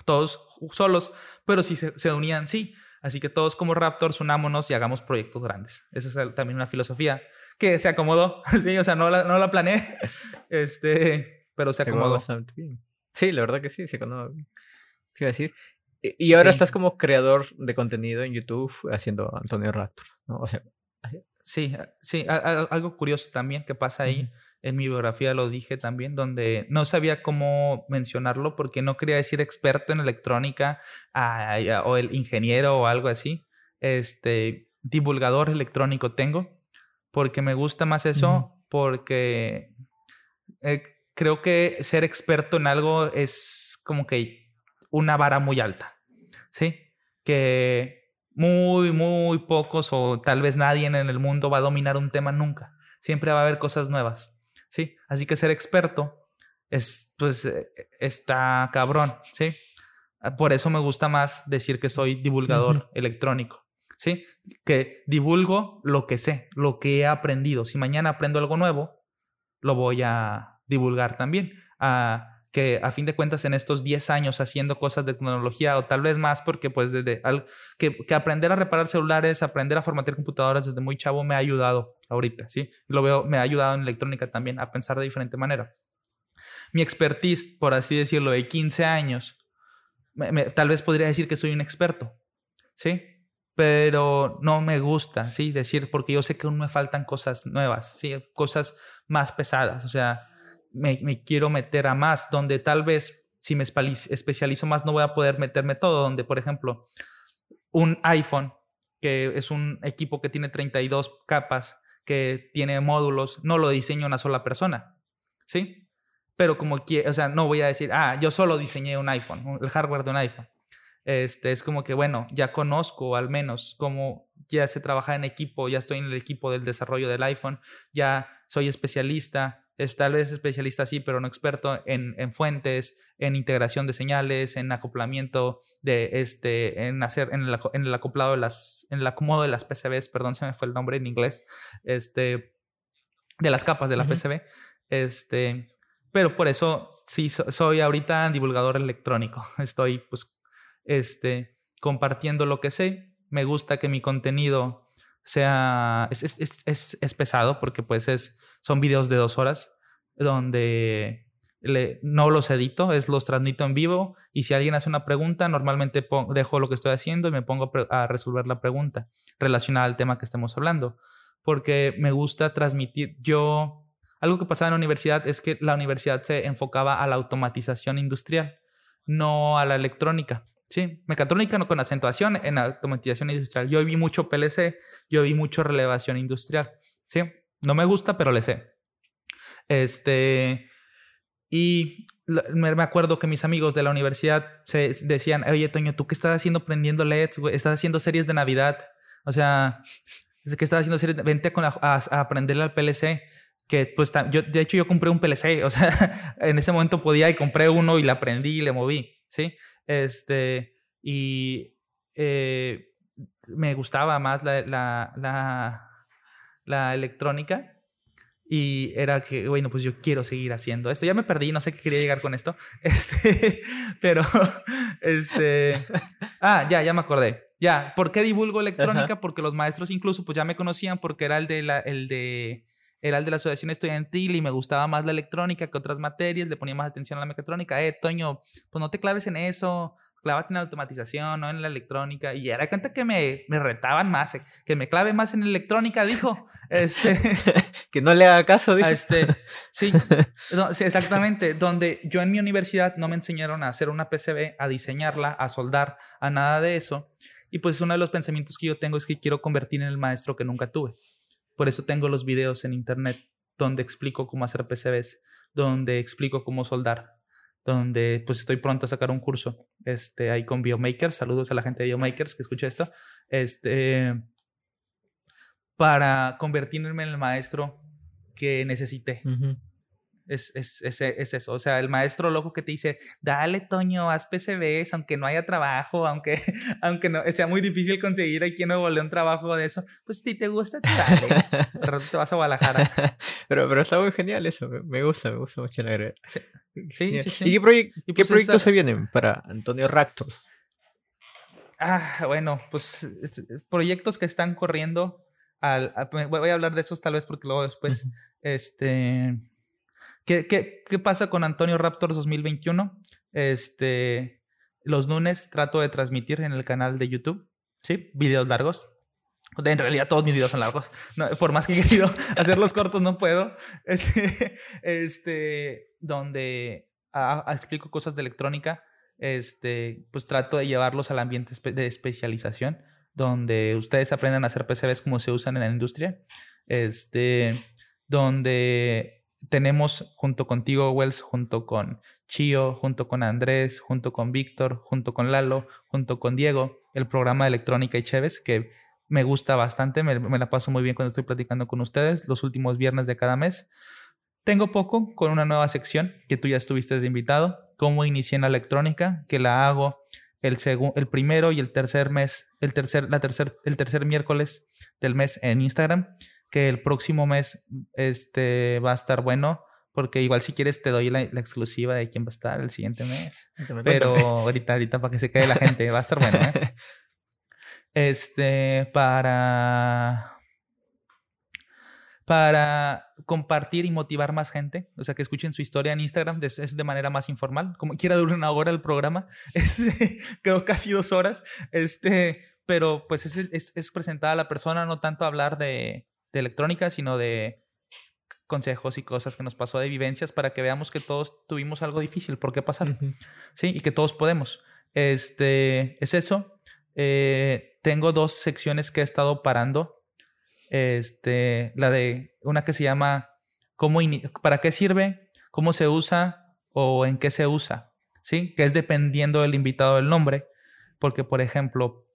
Todos solos, pero si se, se, unían, sí. Así que todos como Raptors unámonos y hagamos proyectos grandes. Esa es también una filosofía que se acomodó. [LAUGHS] sí, o sea, no la, no la planeé, [LAUGHS] este, pero se acomodó. Sí, la verdad que sí, se acomodó. ¿Qué iba a decir? Y ahora estás como creador de contenido en YouTube haciendo Antonio Raptor, ¿no? O sea, sí, sí, algo curioso también que pasa ahí. En mi biografía lo dije también, donde no sabía cómo mencionarlo porque no quería decir experto en electrónica o el ingeniero o algo así. Este, divulgador electrónico tengo, porque me gusta más eso, porque eh, creo que ser experto en algo es como que una vara muy alta, ¿sí? Que muy, muy pocos o tal vez nadie en el mundo va a dominar un tema nunca. Siempre va a haber cosas nuevas, ¿sí? Así que ser experto es, pues, eh, está cabrón, ¿sí? Por eso me gusta más decir que soy divulgador electrónico, ¿sí? Que divulgo lo que sé, lo que he aprendido. Si mañana aprendo algo nuevo, lo voy a divulgar también. A, que a fin de cuentas en estos 10 años haciendo cosas de tecnología o tal vez más porque pues desde que, que, aprender a reparar celulares, aprender a formatear computadoras desde muy chavo me ha ayudado ahorita, ¿sí? Lo veo, me ha ayudado en electrónica también a pensar de diferente manera. Mi expertise, por así decirlo, de 15 años, tal vez podría decir que soy un experto, ¿sí? Pero no me gusta, ¿sí? Decir, porque yo sé que aún me faltan cosas nuevas, ¿sí? Cosas más pesadas, o sea, me, quiero meter a más, donde tal vez si me especializo más no voy a poder meterme todo, donde por ejemplo un iPhone, que es un equipo que tiene 32 capas, que tiene módulos, no lo diseña una sola persona, ¿sí? Pero como quiero, o sea, no voy a decir, ah, yo solo diseñé un iPhone, el hardware de un iPhone. Este, es como que, bueno, ya conozco al menos cómo ya se trabaja en equipo, ya estoy en el equipo del desarrollo del iPhone, ya soy especialista, es tal vez especialista sí, pero no experto en, en, fuentes, en integración de señales, en acoplamiento de este, en hacer, en el, en el acoplado de las, en el acomodo de las PCBs, perdón, se me fue el nombre en inglés, este, de las capas de la PCB, este, pero por eso sí soy ahorita divulgador electrónico, [LAUGHS] estoy pues, este, compartiendo lo que sé, me gusta que mi contenido sea, es, es, es, es pesado porque pues es son videos de dos horas donde no los edito, es los transmito en vivo y si alguien hace una pregunta, normalmente dejo lo que estoy haciendo y me pongo a resolver la pregunta relacionada al tema que estemos hablando, porque me gusta transmitir. Yo, algo que pasaba en la universidad es que la universidad se enfocaba a la automatización industrial, no a la electrónica. Sí, mecatrónica no con acentuación en automatización industrial. Yo vi mucho PLC, yo vi mucho relevación industrial. Sí, no me gusta, pero le sé. Este. Y me acuerdo que mis amigos de la universidad se decían, oye, Toño, ¿tú qué estás haciendo prendiendo LEDs? Estás haciendo series de Navidad. O sea, ¿qué estás haciendo series? Vente a, a, aprenderle al PLC. Que pues yo, de hecho, yo compré un PLC. O sea, [LAUGHS] en ese momento podía y compré uno y la aprendí y le moví. Sí. Este. Y eh, me gustaba más la, la la electrónica. Y era que, bueno, pues yo quiero seguir haciendo esto. Ya me perdí, no sé qué quería llegar con esto. [LAUGHS] Este, pero, este. Ah, ya, ya me acordé. Ya, ¿por qué divulgo electrónica? Porque los maestros incluso, pues ya me conocían porque era el de la, el de era el de la asociación estudiantil y me gustaba más la electrónica que otras materias, le ponía más atención a la mecatrónica. Eh, Toño, pues no te claves en eso, clávate en la automatización, no en la electrónica. Y era cuenta que me, me retaban más, eh, que me clave más en electrónica, dijo. [LAUGHS] Este, [LAUGHS] que no le haga caso, dijo. Este, sí, [LAUGHS] sí, exactamente. Donde yo en mi universidad no me enseñaron a hacer una PCB, a diseñarla, a soldar, a nada de eso. Y pues uno de los pensamientos que yo tengo es que quiero convertir en el maestro que nunca tuve. Por eso tengo los videos en internet donde explico cómo hacer PCBs, donde explico cómo soldar, donde pues estoy pronto a sacar un curso este, ahí con Biomakers. Saludos a la gente de Biomakers que escucha esto. Este, para convertirme en el maestro que necesité. Es, es, es, es, eso. O sea, el maestro loco que te dice, dale, Toño, haz PCBs, aunque no haya trabajo, aunque, [LAUGHS] aunque no, sea muy difícil conseguir aquí en Nuevo León trabajo de eso. Pues si te gusta, dale. [LAUGHS] te vas a Guadalajara. [LAUGHS] pero, pero está muy genial eso. Me gusta, me gusta mucho la idea. Sí, sí, sí, ¿Y qué, pues proyectos se vienen para Antonio Raptors? Ah, bueno, pues proyectos que están corriendo. Al, voy a hablar de esos tal vez porque luego después, este ¿Qué, qué, qué pasa con Antonio Raptors 2021? Este, los lunes trato de transmitir en el canal de YouTube, ¿sí? Videos largos. En realidad todos mis videos son largos. por más que he querido [LAUGHS] hacerlos cortos, no puedo. [LAUGHS] Este, este donde explico cosas de electrónica, este, pues trato de llevarlos al ambiente de especialización, donde ustedes aprendan a hacer PCBs como se usan en la industria. Este, donde tenemos junto contigo, Wells, junto con Chio, junto con Andrés, junto con Víctor, junto con Lalo, junto con Diego, el programa de electrónica y Chévez, que me gusta bastante, me, la paso muy bien cuando estoy platicando con ustedes los últimos viernes de cada mes. Tengo poco con una nueva sección que tú ya estuviste de invitado, cómo inicié en la electrónica, que la hago el, el primero y el tercer mes, el tercer, la tercer, el tercer miércoles del mes en Instagram que el próximo mes este, va a estar bueno. Porque igual si quieres te doy la, exclusiva de quién va a estar el siguiente mes. [LAUGHS] Pero [LAUGHS] ahorita, ahorita para que se quede la gente, va a estar bueno, ¿eh? [LAUGHS] Este, para para compartir y motivar más gente, o sea, que escuchen su historia en Instagram, es de manera más informal, como quiera durar una hora el programa, este, quedó casi dos horas, este, pero pues es, es, es presentada a la persona, no tanto hablar de, de electrónica, sino de consejos y cosas que nos pasó de vivencias para que veamos que todos tuvimos algo difícil por qué pasar. Sí, y que todos podemos. Este, es eso. Eh, tengo dos secciones que he estado parando. Este, la de una que se llama ¿cómo ¿Para qué sirve? ¿Cómo se usa? ¿O en qué se usa? ¿Sí? Que es dependiendo del invitado del nombre. Porque, por ejemplo,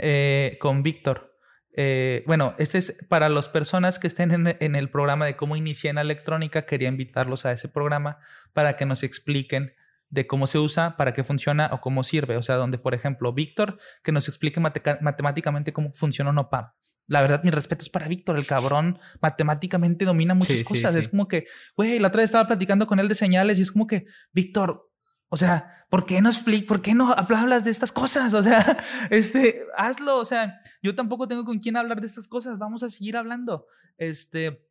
eh, con Víctor, eh, bueno, este es para las personas que estén en, el programa de cómo inicié en la electrónica, quería invitarlos a ese programa para que nos expliquen de cómo se usa, para qué funciona o cómo sirve. O sea, donde, por ejemplo, Víctor, que nos explique matemáticamente cómo funciona un OPAM. La verdad, mi respeto es para Víctor, el cabrón matemáticamente domina muchas cosas. Es como que, güey, la otra vez estaba platicando con él de señales y es como que, Víctor, o sea, ¿por qué no por qué no hablas de estas cosas? O sea, [LAUGHS] este, hazlo. O sea, yo tampoco tengo con quién hablar de estas cosas. Vamos a seguir hablando. Este,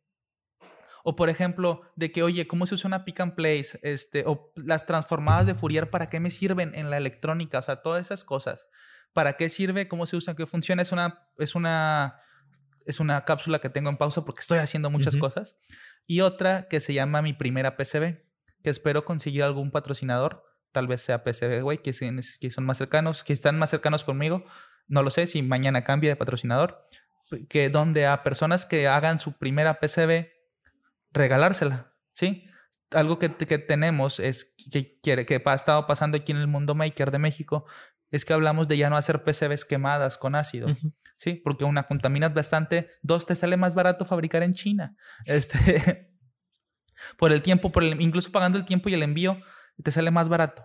o por ejemplo, de que, oye, ¿cómo se usa una pick and place? Este, o las transformadas de Fourier, ¿para qué me sirven en la electrónica? O sea, todas esas cosas. ¿Para qué sirve? ¿Cómo se usa? ¿Qué funciona? Es una, es una, es una cápsula que tengo en pausa porque estoy haciendo muchas cosas. Y otra que se llama Mi Primera PCB, que espero conseguir algún patrocinador tal vez sea PCB, güey, que, que son más cercanos, que están más cercanos conmigo. No lo sé si mañana cambia de patrocinador. Que donde a personas que hagan su primera PCB, regalársela, ¿sí? Algo que, que tenemos es que, que, que ha estado pasando aquí en el mundo maker de México, es que hablamos de ya no hacer PCBs quemadas con ácido, ¿sí? Porque una contaminas bastante, dos te sale más barato fabricar en China. Este, [LAUGHS] por el tiempo, por el, incluso pagando el tiempo y el envío, te sale más barato.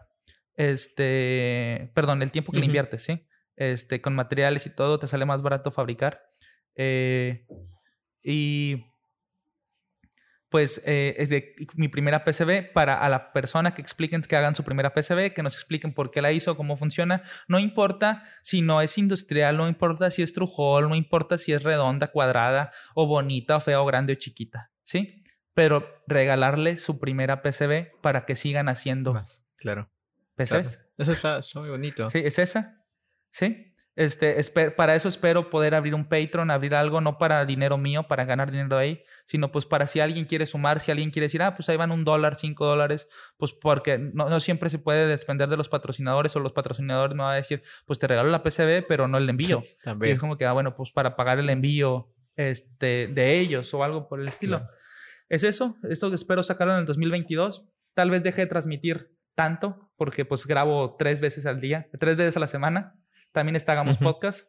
Este, perdón, el tiempo que le inviertes, ¿sí? Este, con materiales y todo, te sale más barato fabricar. Eh, y pues eh, es de mi primera PCB para a la persona que expliquen que hagan su primera PCB, que nos expliquen por qué la hizo, cómo funciona. No importa si no es industrial, no importa si es trujol, no importa si es redonda, cuadrada o bonita o fea o grande o chiquita, ¿sí? Pero regalarle su primera PCB para que sigan haciendo Más, claro. PCBs. claro. Eso está, está muy bonito. Sí, es esa. Sí. Este, esper- para eso espero poder abrir un Patreon, abrir algo, no para dinero mío, para ganar dinero ahí, sino pues para si alguien quiere sumar, si alguien quiere decir, ah, pues ahí van un dólar, cinco dólares, pues porque no, no siempre se puede depender de los patrocinadores o los patrocinadores me van a decir, pues te regalo la PCB, pero no el envío. [LAUGHS] Sí, Y también. es como que, ah, bueno, pues para pagar el envío este, de ellos o algo por el estilo. Claro. Es eso, eso espero sacarlo en el 2022. Tal vez deje de transmitir tanto, porque pues grabo tres veces al día, tres veces a la semana. También está Hagamos. Podcast,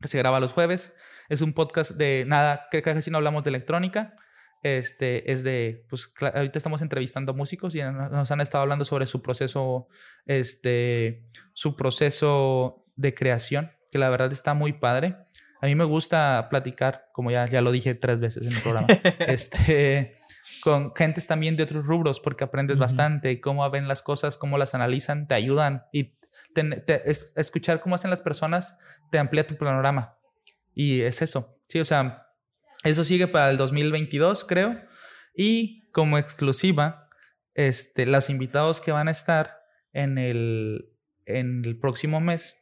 que se graba los jueves. Es un podcast de nada, que casi no hablamos de electrónica. Este es de, pues ahorita estamos entrevistando músicos y no- nos han estado hablando sobre su proceso, este, su proceso de creación, que la verdad está muy padre. A mí me gusta platicar, como ya, ya lo dije tres veces en el programa, [LAUGHS] este, con gentes también de otros rubros, porque aprendes bastante cómo ven las cosas, cómo las analizan, te ayudan y ten- te- es- escuchar cómo hacen las personas te amplía tu panorama. Y es eso, sí, o sea, eso sigue para el 2022, creo. Y como exclusiva, este, los invitados que van a estar en el, en el próximo mes,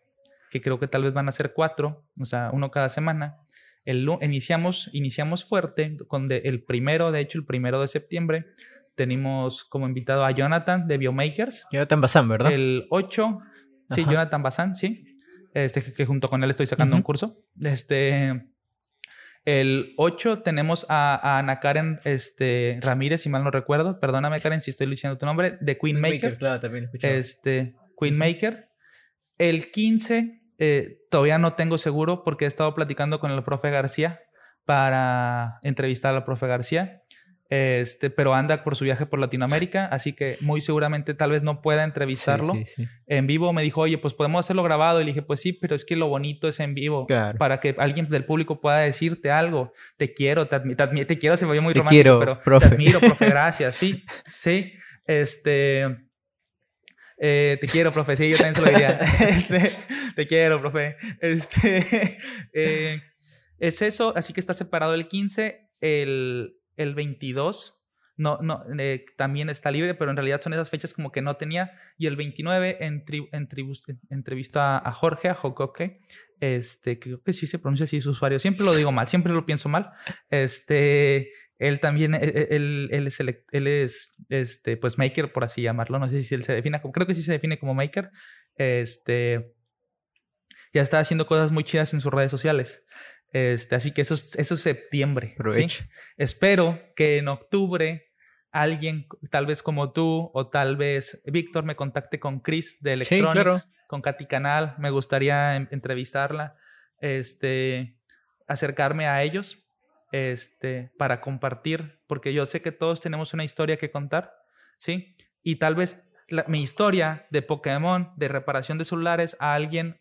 que creo que tal vez van a ser cuatro, o sea, uno cada semana. El, iniciamos, iniciamos fuerte con de- el primero, de hecho, el primero de septiembre, tenemos como invitado a Jonathan de Biomakers. Jonathan Bazán, ¿verdad? El 8, sí, Ajá. Jonathan Bazán, sí. Este, que, que junto con él estoy sacando un Ujú. curso. Este, el 8 tenemos a, a Ana Karen este, Ramírez, si mal no recuerdo. Perdóname, Karen, si estoy diciendo tu nombre. De Queen Maker. Claro, también escuchaba. Este, Queen Maker. El 15, eh, todavía no tengo seguro porque he estado platicando con el profe García para entrevistar al profe García. Este, pero anda por su viaje por Latinoamérica, así que muy seguramente tal vez no pueda entrevistarlo sí, sí. en vivo. Me dijo, oye, pues podemos hacerlo grabado. Y le dije, pues sí, pero es que lo bonito es en vivo. Claro. Para que alguien del público pueda decirte algo. Te quiero, te, te, te quiero, se me oye muy Te romántico, quiero, pero profe. te admiro, profe, [LAUGHS] gracias. Sí, sí. Este. Eh, te quiero, profe. Sí, yo también se lo diría. [LAUGHS] Este, te quiero, profe. Este. [LAUGHS] eh, es eso, así que está separado el 15, el, el 22. No, no, eh, también está libre, pero en realidad son esas fechas como que no tenía. Y el 29 entri- entribus- entrevista a Jorge, a Jocoque. Este, creo que sí se pronuncia así su usuario. Siempre lo digo mal, siempre lo pienso mal. Este, él también, eh, eh, él, él es, él es, este, pues maker, por así llamarlo. No sé si él se define como, creo que sí se define como maker. Este, ya está haciendo cosas muy chidas en sus redes sociales. Este, así que eso es, eso es septiembre. Espero que en octubre alguien, tal vez como tú, o tal vez Víctor, me contacte con Chris de Sí, Electronics, claro. con Katy Canal. Me gustaría en- entrevistarla, este, acercarme a ellos, este, para compartir, porque yo sé que todos tenemos una historia que contar, ¿sí? Y tal vez la- mi historia de Pokémon, de reparación de celulares, a alguien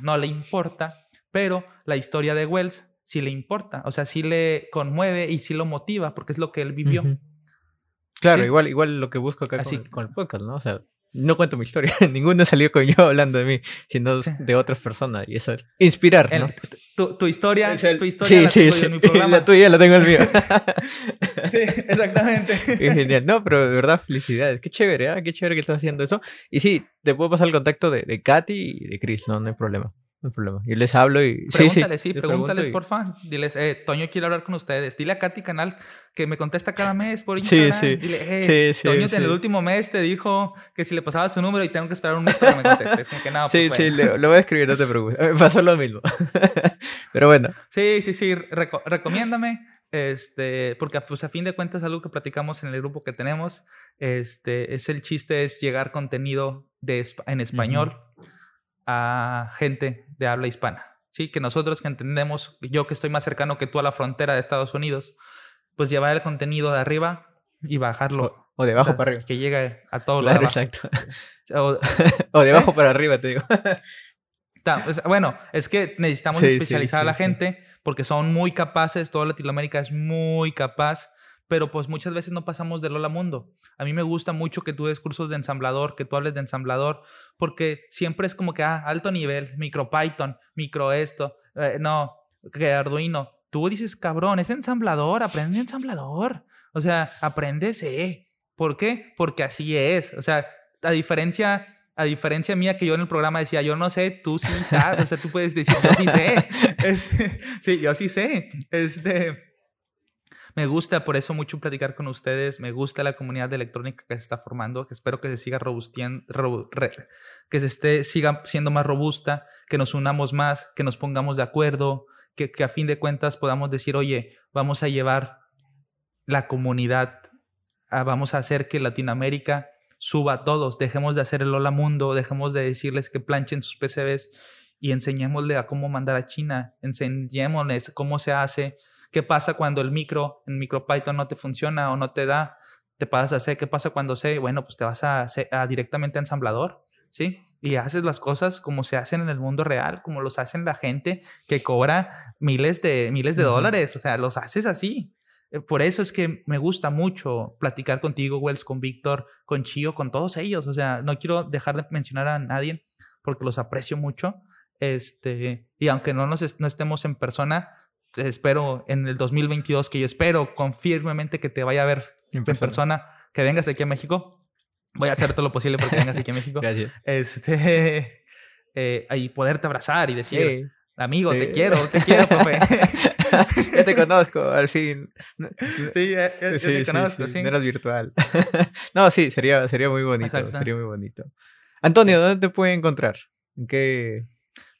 no le importa, pero la historia de Wells sí le importa, o sea, sí le conmueve y sí lo motiva, porque es lo que él vivió. Claro, Sí. igual, igual lo que busco acá Así- con, con el podcast, ¿no? O sea, no cuento mi historia. [LAUGHS] Ninguno salió con yo hablando de mí, sino Sí. de otras personas. Y eso, inspirar, El- ¿no? tu, tu historia, Es el- tu historia la tengo yo en mi programa. La tuya la tengo el mío. [LAUGHS] Sí, exactamente. [LAUGHS] Genial. No, pero de verdad, felicidades. Qué chévere, ¿ah? Qué chévere que estás haciendo eso. Y sí, te puedo pasar el contacto de, de Katy y de Chris, no, no hay problema. No hay problema. Yo les hablo y. Pregúntales, sí, pregúntales, y- porfa. Diles, eh, Toño quiere hablar con ustedes. Dile a Katy Canal que me contesta cada mes por Instagram. sí. Dile, eh, Sí, sí, Toño sí. en el último mes te dijo que si le pasaba su número y tengo que esperar un mes para que me conteste. Es como que no, Sí, pues, sí, bueno. le- lo voy a escribir, no te preocupes. Me pasó lo mismo. [LAUGHS] pero bueno, Sí, sí, sí, reco- recomiéndame, este, porque pues a fin de cuentas algo que platicamos en el grupo que tenemos, este, es el chiste es llegar contenido de, en español a gente de habla hispana, sí, que nosotros que entendemos, yo que estoy más cercano que tú a la frontera de Estados Unidos, pues llevar el contenido de arriba y bajarlo. o, o de abajo O sea, para arriba. Que llegue a todo lo Claro, abajo. exacto. O- [LAUGHS] [LAUGHS] O de abajo para arriba, te digo. [LAUGHS] Pues, bueno, es que necesitamos Sí, sí, especializar a la gente porque son muy capaces, toda Latinoamérica es muy capaz, pero pues muchas veces no pasamos de Lola Mundo. A mí me gusta mucho que tú des cursos de ensamblador, que tú hables de ensamblador, porque siempre es como que, ah, alto nivel, micro Python, micro esto, eh, no, que Arduino. Tú dices, cabrón, es ensamblador, aprende ensamblador. O sea, aprende C. ¿Por qué? Porque así es. O sea, a diferencia a diferencia mía que yo en el programa decía, yo no sé, tú sí sabes, o sea, tú puedes decir, yo sí sé, [LAUGHS] este, sí, yo sí sé, este, me gusta por eso mucho platicar con ustedes. Me gusta la comunidad de electrónica que se está formando, espero que se siga robustiendo, que se esté, siga siendo más robusta, que nos unamos más, que nos pongamos de acuerdo, que, que a fin de cuentas podamos decir, oye, vamos a llevar la comunidad, vamos a hacer que Latinoamérica suba a todos, dejemos de hacer el hola mundo, dejemos de decirles que planchen sus PCBs y enseñémosle a cómo mandar a China, enseñémosles cómo se hace, ¿Qué pasa cuando el micro, en MicroPython no te funciona o no te da? Te pasas a C. ¿Qué pasa cuando C? Bueno, pues te vas a, a directamente a ensamblador, ¿sí? Y haces las cosas como se hacen en el mundo real, como los hacen la gente que cobra miles de, miles de dólares. O sea, los haces así. Eh, por eso es que me gusta mucho platicar contigo, Wells, con Víctor, con Chio, con todos ellos. O sea, no quiero dejar de mencionar a nadie porque los aprecio mucho. Este, y aunque no, nos no estemos en persona, espero en el 2022, que yo espero confirmemente que te vaya a ver en persona, que vengas aquí a México. Voy a hacer todo lo posible porque vengas aquí a México. [LAUGHS] Gracias. Este, [LAUGHS] eh, y poderte abrazar y decir, amigo, te quiero, te quiero, profe. [LAUGHS] ya te conozco, al fin. Sí, ya, te conozco, sí, No eras virtual. no, sí, sería, sería muy bonito. Sería muy bonito. Antonio, ¿dónde te pueden encontrar? ¿En qué,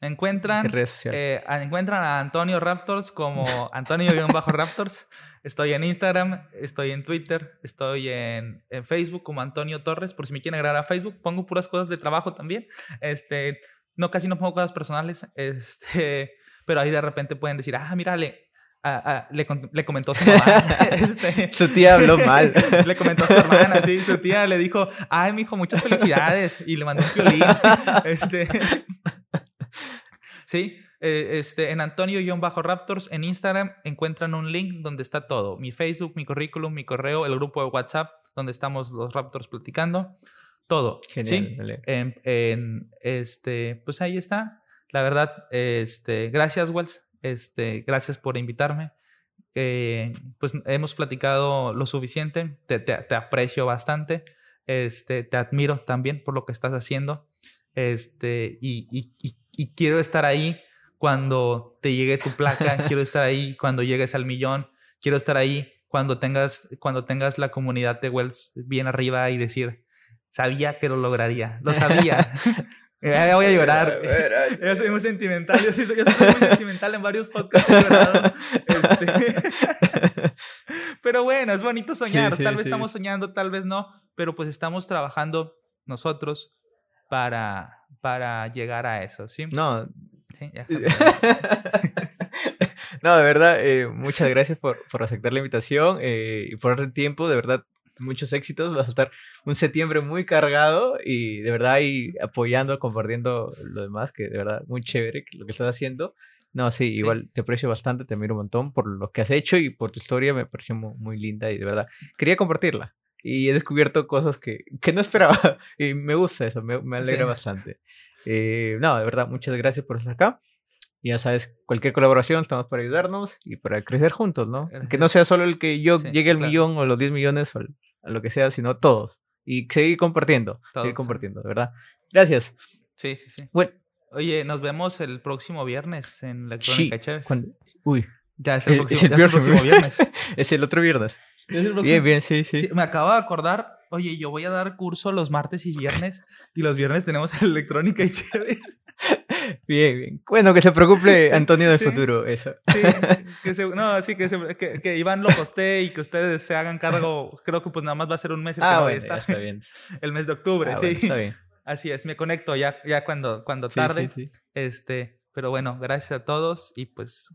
encuentran, eh, encuentran a Antonio Raptors como [LAUGHS] Antonio-Raptors. [LAUGHS] Estoy en Instagram, estoy en Twitter, estoy en, en, Facebook como Antonio Torres, por si me quieren agregar a Facebook. Pongo puras cosas de trabajo también. Este, no, casi no pongo cosas personales, [LAUGHS] este, pero ahí de repente pueden decir, ah, mírale, le, le, comentó su mamá. Este, su tía habló mal. le comentó a su hermana, sí. Su tía le dijo, ay, mijo, muchas felicidades. Y le mandó un violín. Este, Sí, eh, este, en Antonio-Raptors en Instagram encuentran un link donde está todo. Mi Facebook, mi currículum, mi correo, el grupo de WhatsApp donde estamos los Raptors platicando. Todo. Genial. En, este, pues ahí está. La verdad, este, gracias, Wells. Este, gracias por invitarme. pues hemos platicado lo suficiente. Te, te, aprecio bastante. Este, te admiro también por lo que estás haciendo. Este, y, y y quiero estar ahí cuando te llegue tu placa, [LAUGHS] quiero estar ahí cuando llegues al millón, quiero estar ahí cuando tengas, cuando tengas la comunidad de Wells bien arriba y decir, sabía que lo lograría, lo sabía. [LAUGHS] ya voy a llorar. Yo soy [LAUGHS] muy sentimental. Yo, soy, muy sentimental en varios podcasts. Este, pero bueno, es bonito soñar. tal vez estamos soñando, tal vez no. Pero pues estamos trabajando nosotros para, para llegar a eso, ¿sí? No. [LAUGHS] no, de verdad, eh, muchas gracias por, por, aceptar la invitación eh, y por el tiempo, de verdad, muchos éxitos. Vas a estar un septiembre muy cargado y de verdad ahí apoyando, compartiendo lo demás, que de verdad muy chévere lo que estás haciendo. No, sí, igual te aprecio bastante, te admiro un montón por lo que has hecho y por tu historia, me pareció muy linda y de verdad quería compartirla y he descubierto cosas que, que no esperaba [LAUGHS] y me gusta eso, me, me alegra bastante. Eh, no, de verdad, muchas gracias por estar acá. Ya sabes, cualquier colaboración estamos para ayudarnos y para crecer juntos, ¿no? Que no sea solo el que yo llegue al millón o los 10 millones o a lo que sea, sino todos. Y seguir compartiendo, seguir compartiendo, de verdad. Gracias. Sí, sí, sí. Bueno. Oye, nos vemos el próximo viernes en Electrónica sí, Chévez. Uy. Ya es el, próximo, es el próximo viernes. [LAUGHS] es el otro viernes. Bien, bien, sí, sí, Me acabo de acordar, oye, yo voy a dar curso los martes y viernes, y los viernes tenemos [LAUGHS] electrónica y chéves. Bien, bien. Bueno, que se preocupe Antonio del futuro, eso. Sí, que se, no, sí, que, que, que, Iván lo postee y que ustedes se hagan cargo. Creo que pues nada más va a ser un mes el ah, bueno, está bien. [LAUGHS] El mes de octubre, ah, sí. está bien. Así es, me conecto ya, ya cuando, cuando tarde. este, pero bueno, gracias a todos y pues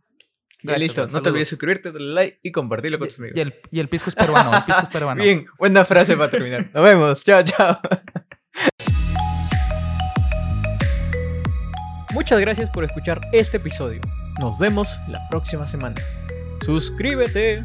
ya listo, no te olvides suscribirte, darle like y compartirlo con tus amigos. Y el, y el pisco es peruano, el pisco es peruano. [LAUGHS] Bien, buena frase para terminar. Nos vemos, chao, chao. [LAUGHS] Muchas gracias por escuchar este episodio. Nos vemos la próxima semana. Suscríbete.